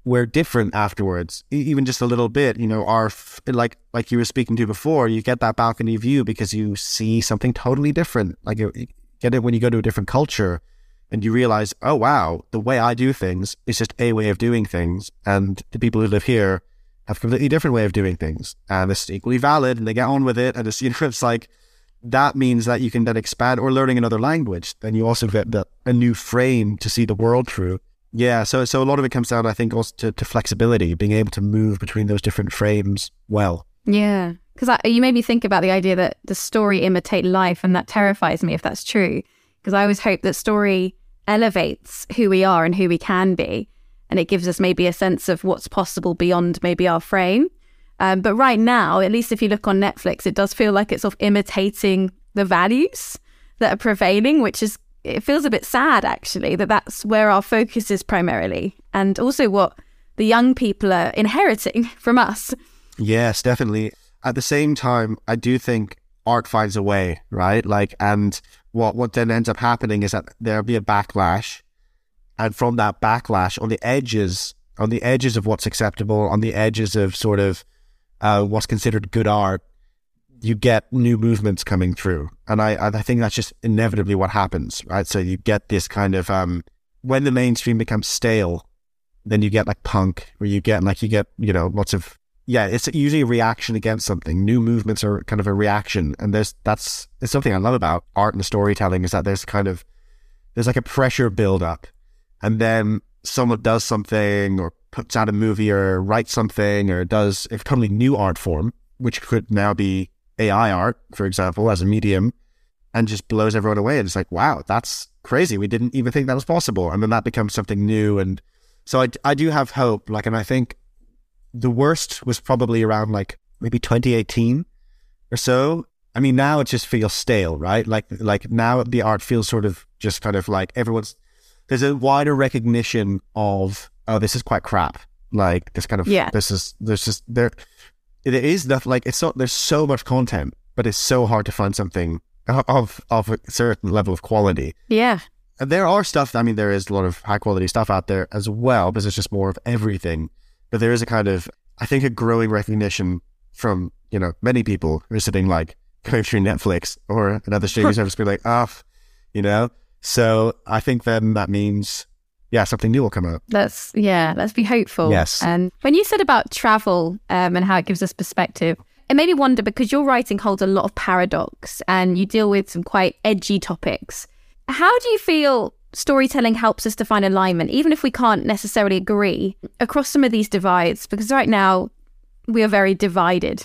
[SPEAKER 2] we're different afterwards, even just a little bit. You know, our like like you were speaking to before, you get that balcony view because you see something totally different. Like you get it when you go to a different culture, and you realize, oh wow, the way I do things is just a way of doing things, and the people who live here have a completely different way of doing things, and it's equally valid, and they get on with it, and it's you know, it's like that means that you can then expand or learning another language, then you also get the, a new frame to see the world through. Yeah, so so a lot of it comes down, I think, also to, to flexibility, being able to move between those different frames well.
[SPEAKER 1] Yeah. Because you made me think about the idea that the story imitate life, and that terrifies me if that's true. Because I always hope that story elevates who we are and who we can be, and it gives us maybe a sense of what's possible beyond maybe our frame. Um, but right now, at least if you look on Netflix, it does feel like it's sort of imitating the values that are prevailing, which is it feels a bit sad actually that that's where our focus is primarily, and also what the young people are inheriting from us.
[SPEAKER 2] Yes, definitely. At the same time, I do think art finds a way, right? Like, and what what then ends up happening is that there'll be a backlash, and from that backlash, on the edges, on the edges of what's acceptable, on the edges of sort of uh, what's considered good art, you get new movements coming through, and I I think that's just inevitably what happens, right? So you get this kind of um, when the mainstream becomes stale, then you get like punk, where you get like you get you know lots of yeah, it's usually a reaction against something. New movements are kind of a reaction, and there's that's it's something I love about art and storytelling is that there's kind of there's like a pressure build up, and then someone does something or puts out a movie or writes something or does a totally new art form, which could now be AI art, for example, as a medium, and just blows everyone away. And it's like, wow, that's crazy. We didn't even think that was possible, and then that becomes something new. And so I I do have hope, like, and I think the worst was probably around like maybe 2018 or so. I mean, now it just feels stale, right? Like, like now the art feels sort of just kind of like everyone's, there's a wider recognition of, oh, this is quite crap. Like this kind of,
[SPEAKER 1] Yeah.
[SPEAKER 2] this is, there's just, there, it is that like, it's not. there's so much content, but it's so hard to find something of, of a certain level of quality.
[SPEAKER 1] Yeah.
[SPEAKER 2] And there are stuff, I mean, there is a lot of high quality stuff out there as well, because it's just more of everything. But there is a kind of, I think, a growing recognition from, you know, many people who are sitting like going through Netflix or another streaming service, be like, ah, you know? So I think then that means, yeah, something new will come out.
[SPEAKER 1] Let's yeah, let's be hopeful.
[SPEAKER 2] Yes.
[SPEAKER 1] And when you said about travel um, and how it gives us perspective, it made me wonder because your writing holds a lot of paradox and you deal with some quite edgy topics. How do you feel storytelling helps us to find alignment, even if we can't necessarily agree across some of these divides, because right now we are very divided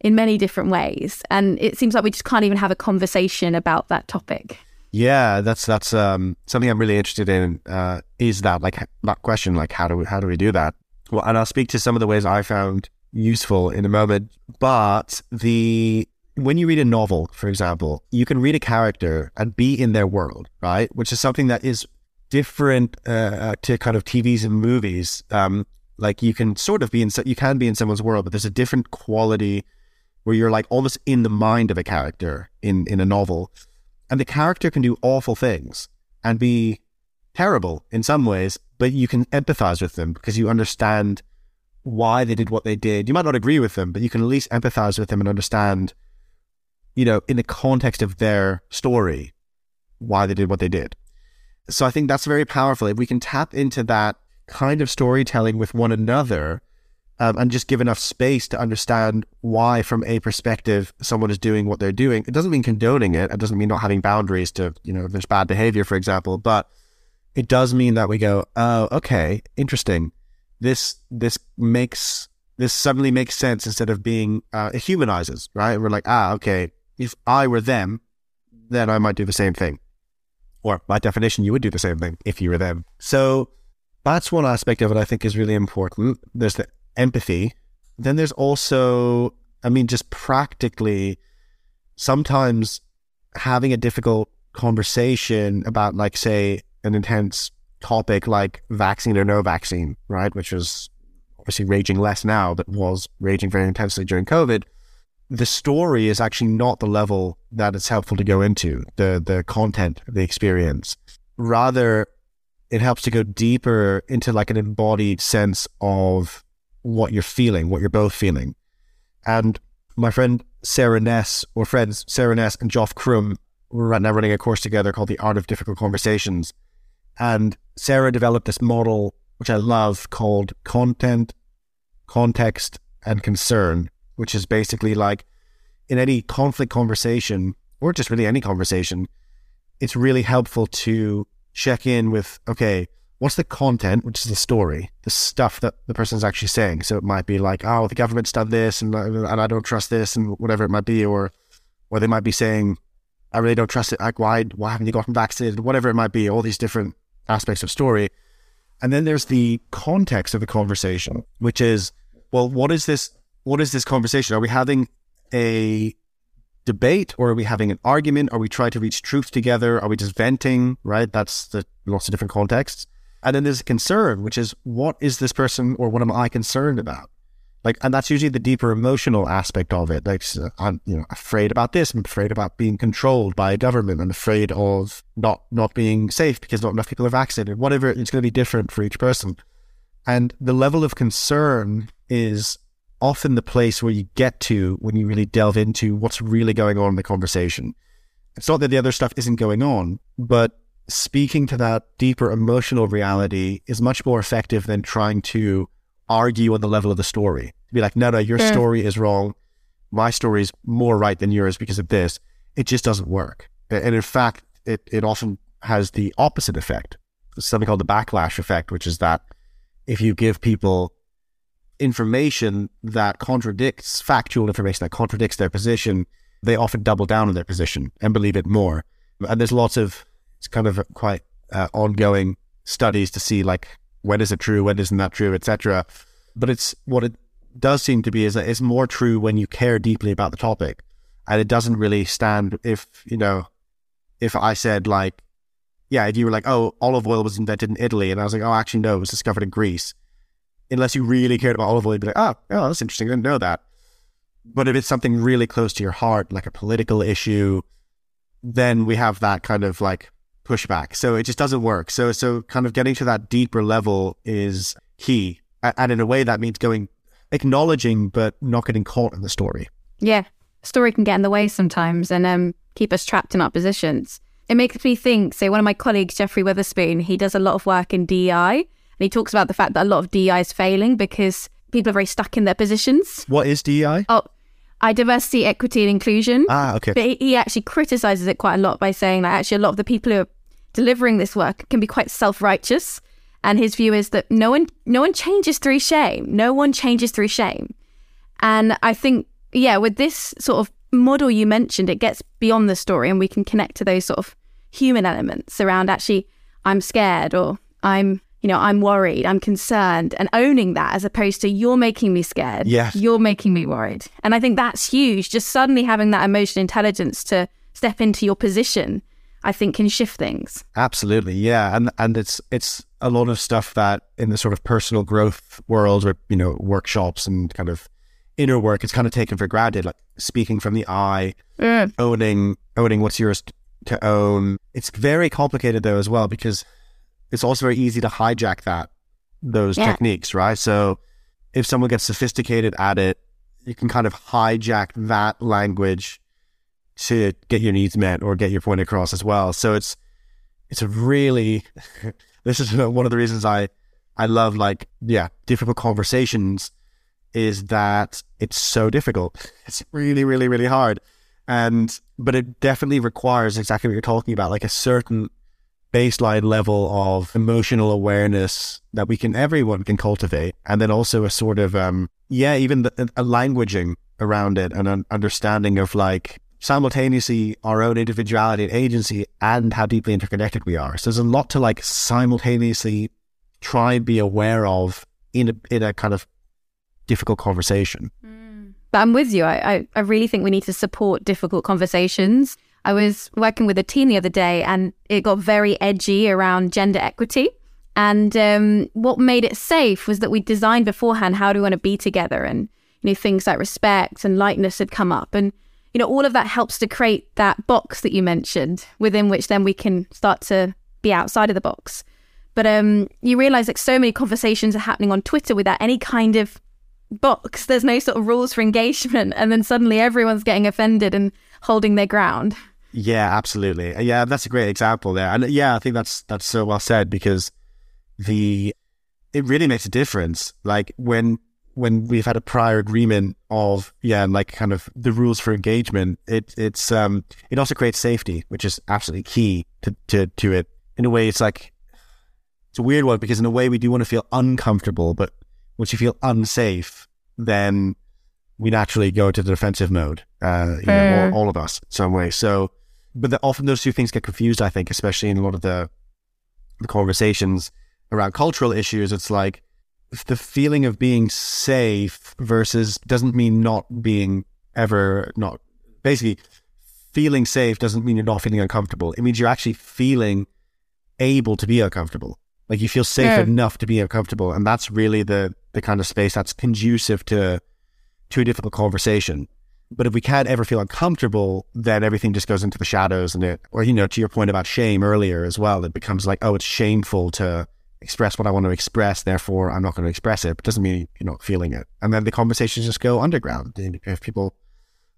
[SPEAKER 1] in many different ways. And it seems like we just can't even have a conversation about that topic.
[SPEAKER 2] Yeah, that's that's um, something I'm really interested in. Uh, is that like that question? Like, how do we how do we do that? Well, and I'll speak to some of the ways I found useful in a moment. But the when you read a novel, for example, you can read a character and be in their world, right? Which is something that is different uh, uh to kind of TVs and movies. Um, like you can sort of be in, you can be in someone's world, but there's a different quality where you're like almost in the mind of a character in in a novel and the character can do awful things and be terrible in some ways, but you can empathize with them because you understand why they did what they did. You might not agree with them, but you can at least empathize with them and understand, you know, in the context of their story, why they did what they did. So I think that's very powerful. If we can tap into that kind of storytelling with one another, um, and just give enough space to understand why, from a perspective, someone is doing what they're doing. It doesn't mean condoning it. It doesn't mean not having boundaries to, you know, if there's bad behavior, for example, but it does mean that we go, oh, okay, interesting. This, this makes, this suddenly makes sense instead of being, uh, it humanizes, right? We're like, ah, okay, if I were them, then I might do the same thing. Or by definition, you would do the same thing if you were them. So that's one aspect of it I think is really important. There's the empathy. Then there's also, I mean, just practically, sometimes having a difficult conversation about, like, say, an intense topic like vaccine or no vaccine, right? Which is obviously raging less now, but was raging very intensely during COVID. The story is actually not the level that it's helpful to go into, the the content the experience. Rather, it helps to go deeper into like an embodied sense of what you're feeling, what you're both feeling. And my friend Sarah Ness, or friends Sarah Ness and Geoff Crum, we're right now running a course together called The Art of Difficult Conversations. And Sarah developed this model, which I love, called content, context, and concern, which is basically like in any conflict conversation, or just really any conversation, it's really helpful to check in with, okay, what's the content, which is the story, the stuff that the person's actually saying. So it might be like, oh, the government's done this, and uh, and I don't trust this, and whatever it might be, or or they might be saying, I really don't trust it. Like, why why haven't you gotten vaccinated? Whatever it might be, all these different aspects of story. And then there's the context of the conversation, which is, well, what is this? What is this conversation? Are we having a debate or are we having an argument? Are we trying to reach truth together? Are we just venting? Right? That's the lots of different contexts. And then there's a concern, which is what is this person or what am I concerned about? Like, and that's usually the deeper emotional aspect of it. Like, I'm, you know, afraid about this. I'm afraid about being controlled by a government. I'm afraid of not, not being safe because not enough people are vaccinated. Whatever, it's going to be different for each person. And the level of concern is often the place where you get to when you really delve into what's really going on in the conversation. It's not that the other stuff isn't going on, but speaking to that deeper emotional reality is much more effective than trying to argue on the level of the story. To be like, no, no, your sure. story is wrong. My story is more right than yours because of this. It just doesn't work. And in fact, it, it often has the opposite effect. There's something called the backlash effect, which is that if you give people information that contradicts factual information that contradicts their position, they often double down on their position and believe it more. And there's lots of it's kind of quite uh, ongoing studies to see like when is it true, when isn't that true, etc. But it's what it does seem to be is that it's more true when you care deeply about the topic, and it doesn't really stand if you know if I said like yeah, if you were like oh olive oil was invented in Italy, and I was like oh actually no, it was discovered in Greece. Unless you really cared about olive oil, you'd be like oh oh that's interesting, I didn't know that. But if it's something really close to your heart, like a political issue, then we have that kind of like pushback. So it just doesn't work. So so kind of getting to that deeper level is key. And in a way that means going acknowledging but not getting caught in the story.
[SPEAKER 1] Yeah. Story can get in the way sometimes and um, keep us trapped in our positions. It makes me think, say one of my colleagues, Jeffrey Witherspoon, he does a lot of work in DEI and he talks about the fact that a lot of DEI is failing because people are very stuck in their positions.
[SPEAKER 2] What is DEI?
[SPEAKER 1] Oh, I diversity, equity, and inclusion.
[SPEAKER 2] Ah, okay.
[SPEAKER 1] But he, he actually criticizes it quite a lot by saying that actually a lot of the people who are delivering this work can be quite self-righteous. And his view is that no one no one changes through shame. No one changes through shame. And I think, yeah, with this sort of model you mentioned, it gets beyond the story and we can connect to those sort of human elements around actually, I'm scared or I'm you know, I'm worried, I'm concerned, and owning that as opposed to you're making me scared.
[SPEAKER 2] Yes.
[SPEAKER 1] You're making me worried. And I think that's huge. Just suddenly having that emotional intelligence to step into your position, I think can shift things.
[SPEAKER 2] Absolutely. Yeah. And and it's it's a lot of stuff that in the sort of personal growth world or, you know, workshops and kind of inner work, it's kind of taken for granted, like speaking from the I,
[SPEAKER 1] Mm.
[SPEAKER 2] owning owning what's yours to own. It's very complicated though as well because it's also very easy to hijack that those
[SPEAKER 1] Yeah.
[SPEAKER 2] techniques, right? So if someone gets sophisticated at it, you can kind of hijack that language to get your needs met or get your point across as well. So it's it's a really this is one of the reasons I I love like yeah difficult conversations is that it's so difficult. It's really really really hard, and but it definitely requires exactly what you're talking about, like a certain baseline level of emotional awareness that we can everyone can cultivate, and then also a sort of um yeah even the, a languaging around it and an understanding of like simultaneously our own individuality and agency and how deeply interconnected we are. So there's a lot to like simultaneously try and be aware of in a in a kind of difficult conversation.
[SPEAKER 1] But I'm with you. I, I, I really think we need to support difficult conversations. I was working with a team the other day and it got very edgy around gender equity. And um, what made it safe was that we designed beforehand how do we want to be together and you know things like respect and lightness had come up and you know all of that helps to create that box that you mentioned within which then we can start to be outside of the box. But um, you realize like so many conversations are happening on Twitter without any kind of box. There's no sort of rules for engagement, and then suddenly everyone's getting offended and holding their ground.
[SPEAKER 2] Yeah, absolutely. Yeah, that's a great example there. And yeah, I think that's that's so well said because the it really makes a difference. Like when when we've had a prior agreement of yeah, like kind of the rules for engagement, it it's um it also creates safety, which is absolutely key to to, to it. In a way it's like it's a weird one because in a way we do want to feel uncomfortable, but once you feel unsafe, then we naturally go into the defensive mode. Uh, you know, all, all of us some way. So, but the, often those two things get confused. I think, especially in a lot of the the conversations around cultural issues. It's like the feeling of being safe versus doesn't mean not being ever not basically feeling safe doesn't mean you're not feeling uncomfortable. It means you're actually feeling able to be uncomfortable. Like you feel safe
[SPEAKER 1] Yeah.
[SPEAKER 2] enough to be uncomfortable, and that's really the the kind of space that's conducive to to a difficult conversation. But if we can't ever feel uncomfortable, then everything just goes into the shadows, and it, or you know, to your point about shame earlier as well, it becomes like, oh, it's shameful to express what I want to express, therefore I'm not going to express it. But it doesn't mean you're not feeling it, and then the conversations just go underground. If people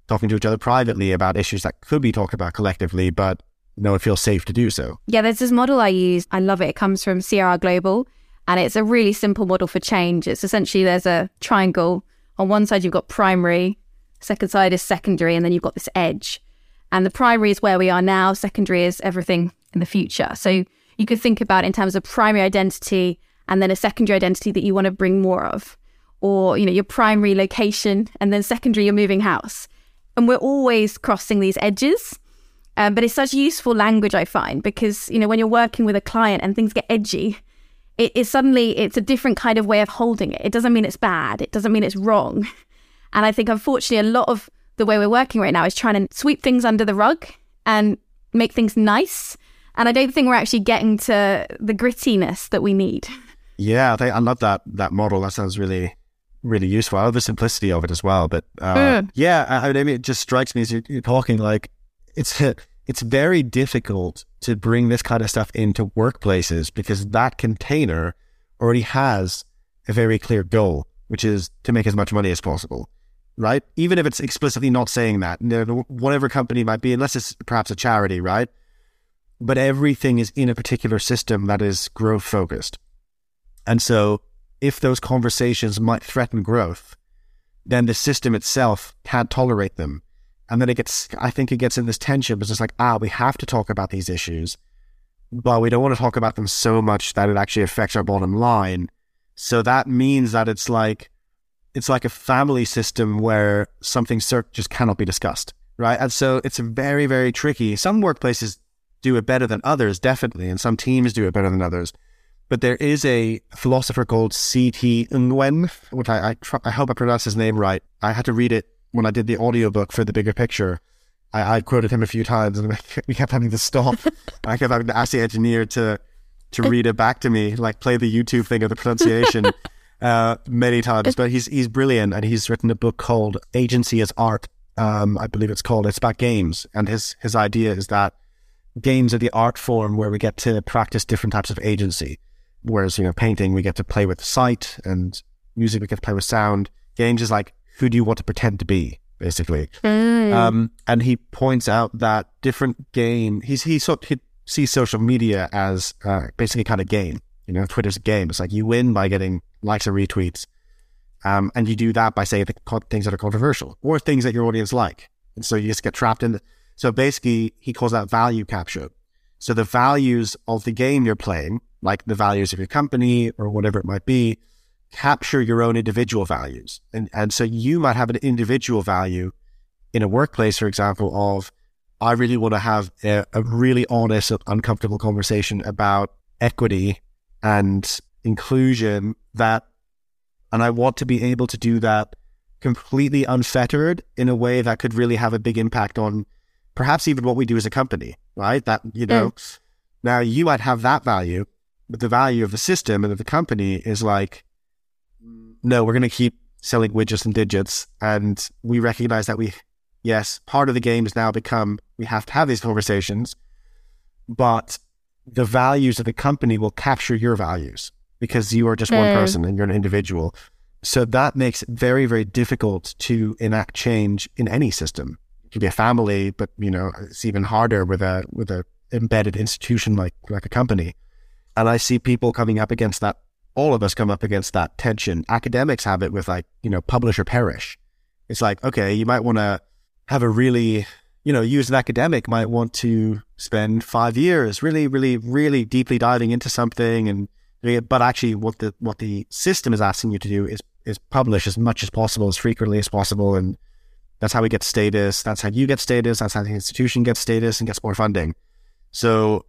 [SPEAKER 2] talking to each other privately about issues that could be talked about collectively, but no one feels safe to do so.
[SPEAKER 1] Yeah, there's this model I use. I love it. It comes from CRR Global, and it's a really simple model for change. It's essentially there's a triangle. On one side, you've got primary, second side is secondary, and then you've got this edge. And the primary is where we are now, secondary is everything in the future. So you could think about in terms of primary identity and then a secondary identity that you want to bring more of. Or, you know, your primary location and then secondary, your moving house. And we're always crossing these edges. Um, but it's such useful language I find because you know when you're working with a client and things get edgy, it is suddenly it's a different kind of way of holding it. It doesn't mean it's bad. It doesn't mean it's wrong. And I think unfortunately a lot of the way we're working right now is trying to sweep things under the rug and make things nice. And I don't think we're actually getting to the grittiness that we need.
[SPEAKER 2] Yeah, I, think, I love that that model. That sounds really, really useful. I love the simplicity of it as well. But uh,
[SPEAKER 1] Mm.
[SPEAKER 2] yeah, I, mean, it just strikes me as you're, you're talking like it's it's very difficult to bring this kind of stuff into workplaces because that container already has a very clear goal, which is to make as much money as possible. Right? Even if it's explicitly not saying that, whatever company it might be, unless it's perhaps a charity, right? But everything is in a particular system that is growth focused. And so, if those conversations might threaten growth, then the system itself can't tolerate them. And then it gets, I think it gets in this tension because it's like, ah, we have to talk about these issues, but we don't want to talk about them so much that it actually affects our bottom line. So that means that it's like it's like a family system where something just cannot be discussed, right? And so it's very, very tricky. Some workplaces do it better than others, definitely, and some teams do it better than others. But there is a philosopher called C. Thi Nguyen, which I I, tr- I hope I pronounced his name right. I had to read it when I did the audiobook for the bigger picture. I, I quoted him a few times, and we kept having to stop. I kept having to ask the engineer to to read it back to me, like play the YouTube thing of the pronunciation uh, many times. But he's he's brilliant, and he's written a book called Agency as Art. Um, I believe it's called. It's about games, and his his idea is that games are the art form where we get to practice different types of agency. Whereas you know, painting we get to play with sight, and music we get to play with sound. Games is like who do you want to pretend to be, basically. Mm. Um, and he points out that different game. He's he sort he sees social media as uh, basically kind of game. You know, Twitter's a game. It's like you win by getting likes or retweets. Um, and you do that by saying the things that are controversial or things that your audience like. And so you just get trapped in. The, so basically, he calls that value capture. So the values of the game you're playing, like the values of your company or whatever it might be, capture your own individual values. And, and so you might have an individual value in a workplace, for example, of I really want to have a, a really honest, uncomfortable conversation about equity and inclusion that, and I want to be able to do that completely unfettered in a way that could really have a big impact on perhaps even what we do as a company, right? That, you know, mm. now you might have that value, but the value of the system and of the company is like, no, we're going to keep selling widgets and digits. And we recognize that we, yes, part of the game has now become we have to have these conversations, but the values of the company will capture your values because you are just one person and you're an individual. So that makes it very, very difficult to enact change in any system. Can be a family, but you know, it's even harder with a with a embedded institution like like a company. And I see people coming up against that. All of us come up against that tension. Academics have it with like, you know, publish or perish. It's like, okay, you might want to have a really, you know, you as an academic might want to spend five years really, really, really deeply diving into something and but actually, what the what the system is asking you to do is is publish as much as possible, as frequently as possible, and that's how we get status. That's how you get status. That's how the institution gets status and gets more funding. So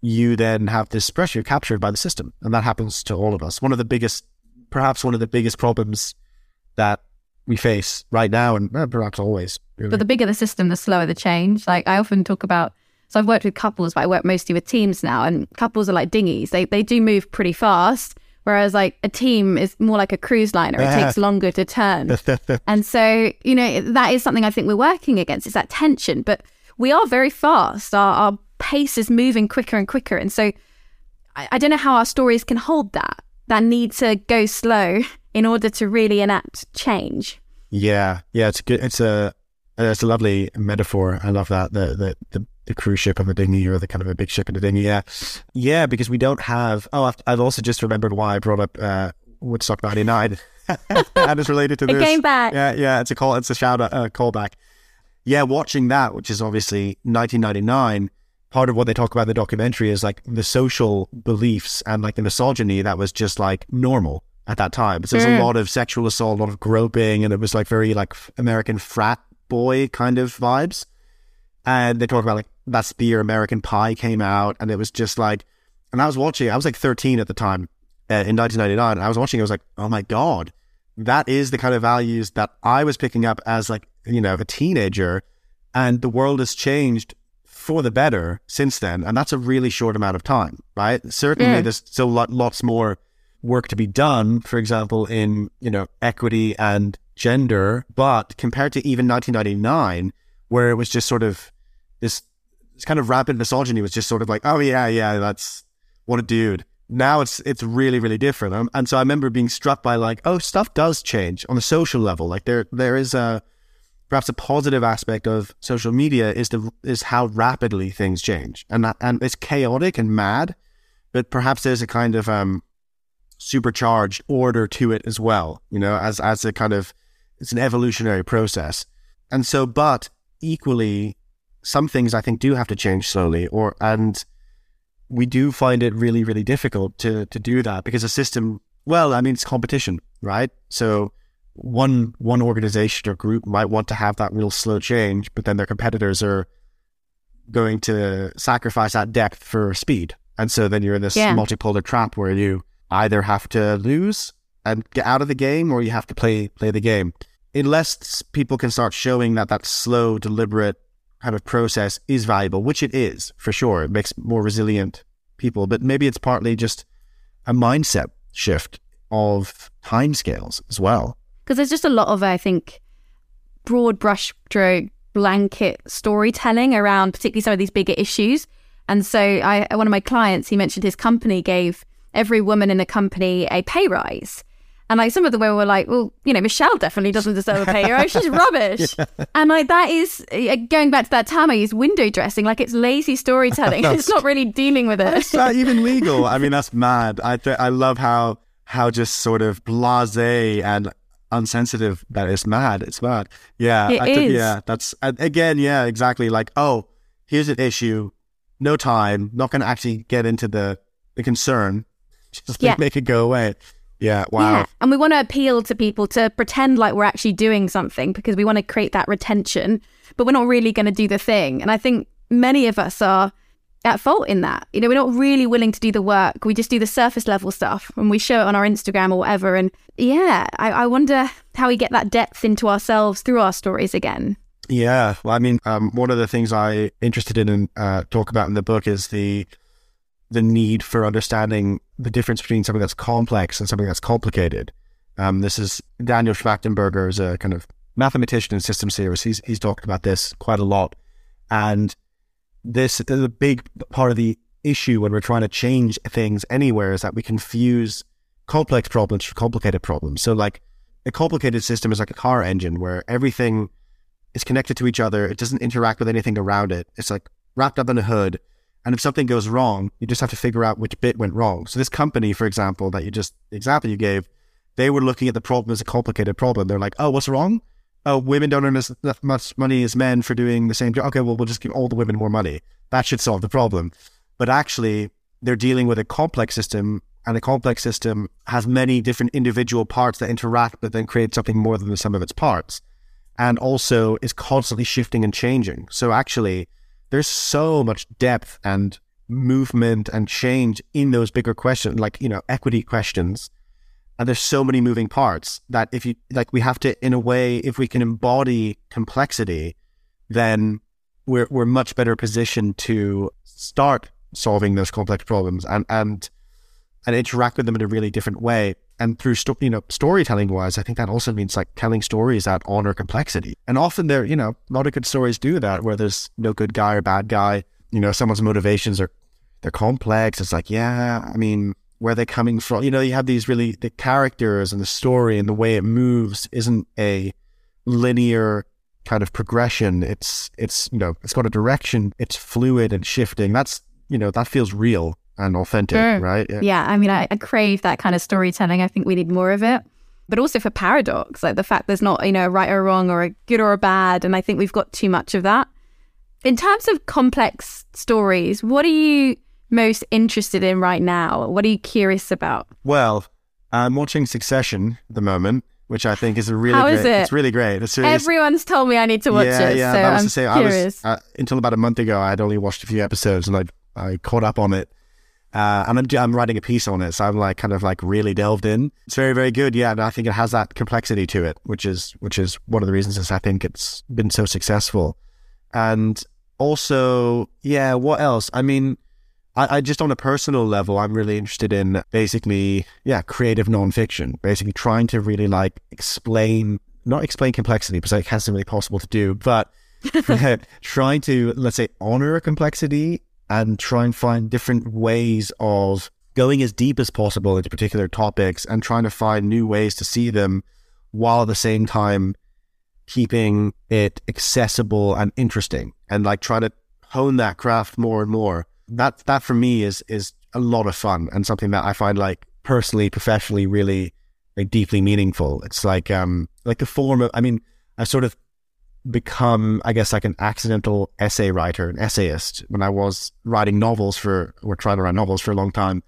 [SPEAKER 2] you then have this pressure captured by the system, and that happens to all of us. One of the biggest, perhaps one of the biggest problems that we face right now, and perhaps always.
[SPEAKER 1] Really. But the bigger the system, the slower the change. Like I often talk about so I've worked with couples, but I work mostly with teams now, and couples are like dinghies. They they do move pretty fast, whereas like a team is more like a cruise liner. It takes uh-huh. longer to turn. and so you know that is something I think we're working against. Is that tension? But we are very fast. Our, our pace is moving quicker and quicker, and so I, I don't know how our stories can hold that. That need to go slow in order to really enact change.
[SPEAKER 2] Yeah, yeah, it's good. It's a it's a lovely metaphor. I love that. The the the the cruise ship and the dinghy or the kind of a big ship and a dinghy. Yeah. Yeah, because we don't have. Oh, I've, I've also just remembered why I brought up uh, Woodstock 99. and it's related to this.
[SPEAKER 1] It came back.
[SPEAKER 2] Yeah, yeah. It's a call. It's a shout out, uh, callback. Yeah, watching that, which is obviously 1999. Part of what they talk about in the documentary is like the social beliefs and like the misogyny that was just like normal at that time. So there's mm. a lot of sexual assault, a lot of groping, and it was like very like American frat boy kind of vibes. And they talk about like that's the year American Pie came out, and it was just like, and I was watching. I was like 13 at the time uh, in 1999. I was watching. I was like, oh my god, that is the kind of values that I was picking up as like you know a teenager, and the world has changed for the better since then, and that's a really short amount of time, right? Certainly, mm. there's still lot, lots more work to be done. For example, in you know equity and gender, but compared to even 1999, where it was just sort of this this kind of rampant misogyny was just sort of like, oh yeah, yeah, that's what a dude. Now it's it's really really different, um, and so I remember being struck by like, oh, stuff does change on a social level. Like there there is a perhaps a positive aspect of social media is the is how rapidly things change, and that, and it's chaotic and mad, but perhaps there's a kind of um supercharged order to it as well. You know, as as a kind of it's an evolutionary process, and so but equally some things I think do have to change slowly, or and we do find it really, really difficult to to do that because the system. Well, I mean, it's competition, right? So one one organization or group might want to have that real slow change, but then their competitors are going to sacrifice that depth for speed, and so then you're in this yeah. multipolar trap where you either have to lose and get out of the game, or you have to play play the game. Unless people can start showing that that slow, deliberate kind of process is valuable, which it is for sure. It makes more resilient people, but maybe it's partly just a mindset shift of timescales as well
[SPEAKER 1] because there's just a lot of I think broad brushstroke blanket storytelling around particularly some of these bigger issues. And so I one of my clients he mentioned his company gave every woman in the company a pay rise. And like some of the women were like, well, you know, Michelle definitely doesn't deserve a pay rise. She's rubbish. yeah. And like that is eh, going back to that term I use, window dressing. Like it's lazy storytelling. it's not really dealing with it.
[SPEAKER 2] It's not even legal. I mean, that's mad. I th- I love how how just sort of blasé and unsensitive that is mad. It's mad. Yeah.
[SPEAKER 1] It is.
[SPEAKER 2] yeah. That's again, yeah, exactly. Like, oh, here's an issue. No time. Not going to actually get into the, the concern. Just yeah. make it go away. Yeah. Wow. Yeah.
[SPEAKER 1] And we want to appeal to people to pretend like we're actually doing something because we want to create that retention, but we're not really going to do the thing. And I think many of us are at fault in that. You know, we're not really willing to do the work. We just do the surface level stuff and we show it on our Instagram or whatever. And yeah, I, I wonder how we get that depth into ourselves through our stories again.
[SPEAKER 2] Yeah, well, I mean, um, one of the things I interested in and uh, talk about in the book is the the need for understanding the difference between something that's complex and something that's complicated. Um, this is Daniel Schmachtenberger is a kind of mathematician and systems theorist. He's he's talked about this quite a lot, and this is a big part of the issue when we're trying to change things anywhere is that we confuse complex problems for complicated problems. So like a complicated system is like a car engine where everything is connected to each other. It doesn't interact with anything around it. It's like wrapped up in a hood. And if something goes wrong, you just have to figure out which bit went wrong. So this company, for example, that you just example you gave, they were looking at the problem as a complicated problem. They're like, oh, what's wrong? oh, women don't earn as much money as men for doing the same job. Okay, well, we'll just give all the women more money. That should solve the problem. But actually, they're dealing with a complex system, and a complex system has many different individual parts that interact, but then create something more than the sum of its parts. And also is constantly shifting and changing. So actually, there's so much depth and movement and change in those bigger questions, like, you know, equity questions. And there's so many moving parts that if you like we have to in a way if we can embody complexity then we're we're much better positioned to start solving those complex problems and and and interact with them in a really different way and through sto- you know storytelling wise i think that also means like telling stories that honor complexity and often there you know a lot of good stories do that where there's no good guy or bad guy you know someone's motivations are they're complex it's like yeah i mean where they're coming from. You know, you have these really the characters and the story and the way it moves isn't a linear kind of progression. It's it's you know it's got a direction. It's fluid and shifting. That's you know that feels real and authentic, sure. right?
[SPEAKER 1] Yeah. yeah. I mean, I, I crave that kind of storytelling. I think we need more of it. But also for paradox, like the fact there's not, you know, a right or wrong or a good or a bad. And I think we've got too much of that. In terms of complex stories, what are you most interested in right now? What are you curious about?
[SPEAKER 2] Well, I'm watching Succession at the moment, which I think is a really
[SPEAKER 1] How
[SPEAKER 2] great,
[SPEAKER 1] is it?
[SPEAKER 2] It's really great. It's really,
[SPEAKER 1] Everyone's told me I need to watch
[SPEAKER 2] yeah,
[SPEAKER 1] it.
[SPEAKER 2] Yeah,
[SPEAKER 1] so
[SPEAKER 2] that was
[SPEAKER 1] I'm
[SPEAKER 2] to say,
[SPEAKER 1] curious.
[SPEAKER 2] I was, uh, until about a month ago, I had only watched a few episodes and I I caught up on it. Uh, and I'm, I'm writing a piece on it, so I'm like kind of like really delved in. It's very, very good. Yeah, and I think it has that complexity to it, which is which is one of the reasons is I think it's been so successful. And also, yeah, what else? I mean, I, I, just on a personal level, I'm really interested in basically, yeah, creative nonfiction, basically trying to really like explain, not explain complexity because it hasn't really possible to do, but trying to, let's say, honor a complexity and try and find different ways of going as deep as possible into particular topics and trying to find new ways to see them while at the same time keeping it accessible and interesting and like try to hone that craft more and more that that for me is is a lot of fun and something that I find like personally, professionally, really like deeply meaningful. It's like um like the form of I mean, I sort of become, I guess, like an accidental essay writer, an essayist when I was writing novels for, or trying to write novels for a long time.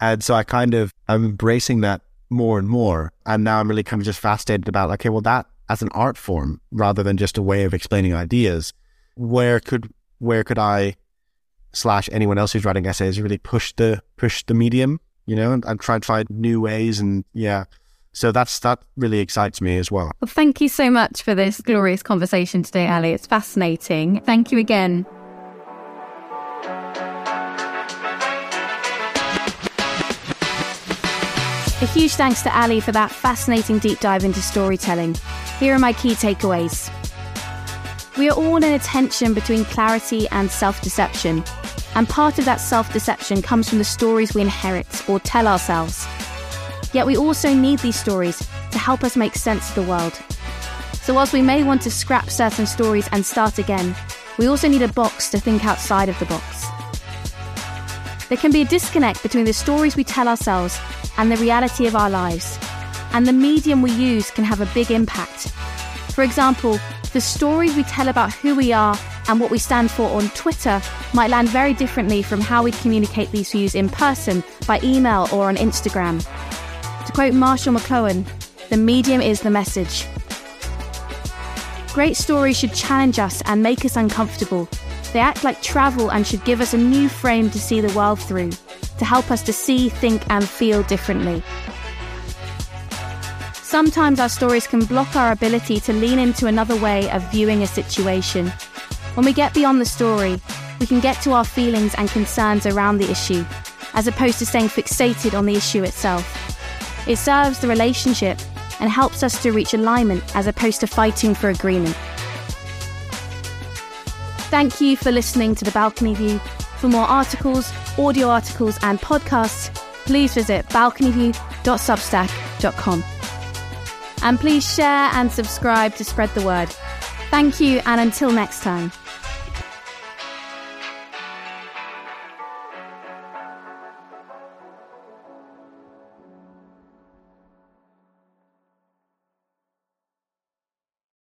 [SPEAKER 2] And so I kind of, I'm embracing that more and more. And now I'm really kind of just fascinated about, okay, well, that as an art form rather than just a way of explaining ideas, where could, where could I slash anyone else who's writing essays really push the, push the medium, you know, and, and try to find new ways and yeah. So that's that really excites me as well.
[SPEAKER 1] Well, thank you so much for this glorious conversation today, Ali. It's fascinating. Thank you again. A huge thanks to Ali for that fascinating deep dive into storytelling. Here are my key takeaways. We are all in a tension between clarity and self deception, and part of that self deception comes from the stories we inherit or tell ourselves. Yet we also need these stories to help us make sense of the world. So, whilst we may want to scrap certain stories and start again, we also need a box to think outside of the box. There can be a disconnect between the stories we tell ourselves and the reality of our lives, and the medium we use can have a big impact. For example, the stories we tell about who we are and what we stand for on Twitter might land very differently from how we communicate these views in person, by email, or on Instagram. To quote Marshall McLuhan, the medium is the message. Great stories should challenge us and make us uncomfortable. They act like travel and should give us a new frame to see the world through, to help us to see, think, and feel differently. Sometimes our stories can block our ability to lean into another way of viewing a situation. When we get beyond the story, we can get to our feelings and concerns around the issue, as opposed to staying fixated on the issue itself. It serves the relationship and helps us to reach alignment as opposed to fighting for agreement. Thank you for listening to The Balcony View. For more articles, audio articles, and podcasts, please visit balconyview.substack.com. And please share and subscribe to spread the word. Thank you, and until next time.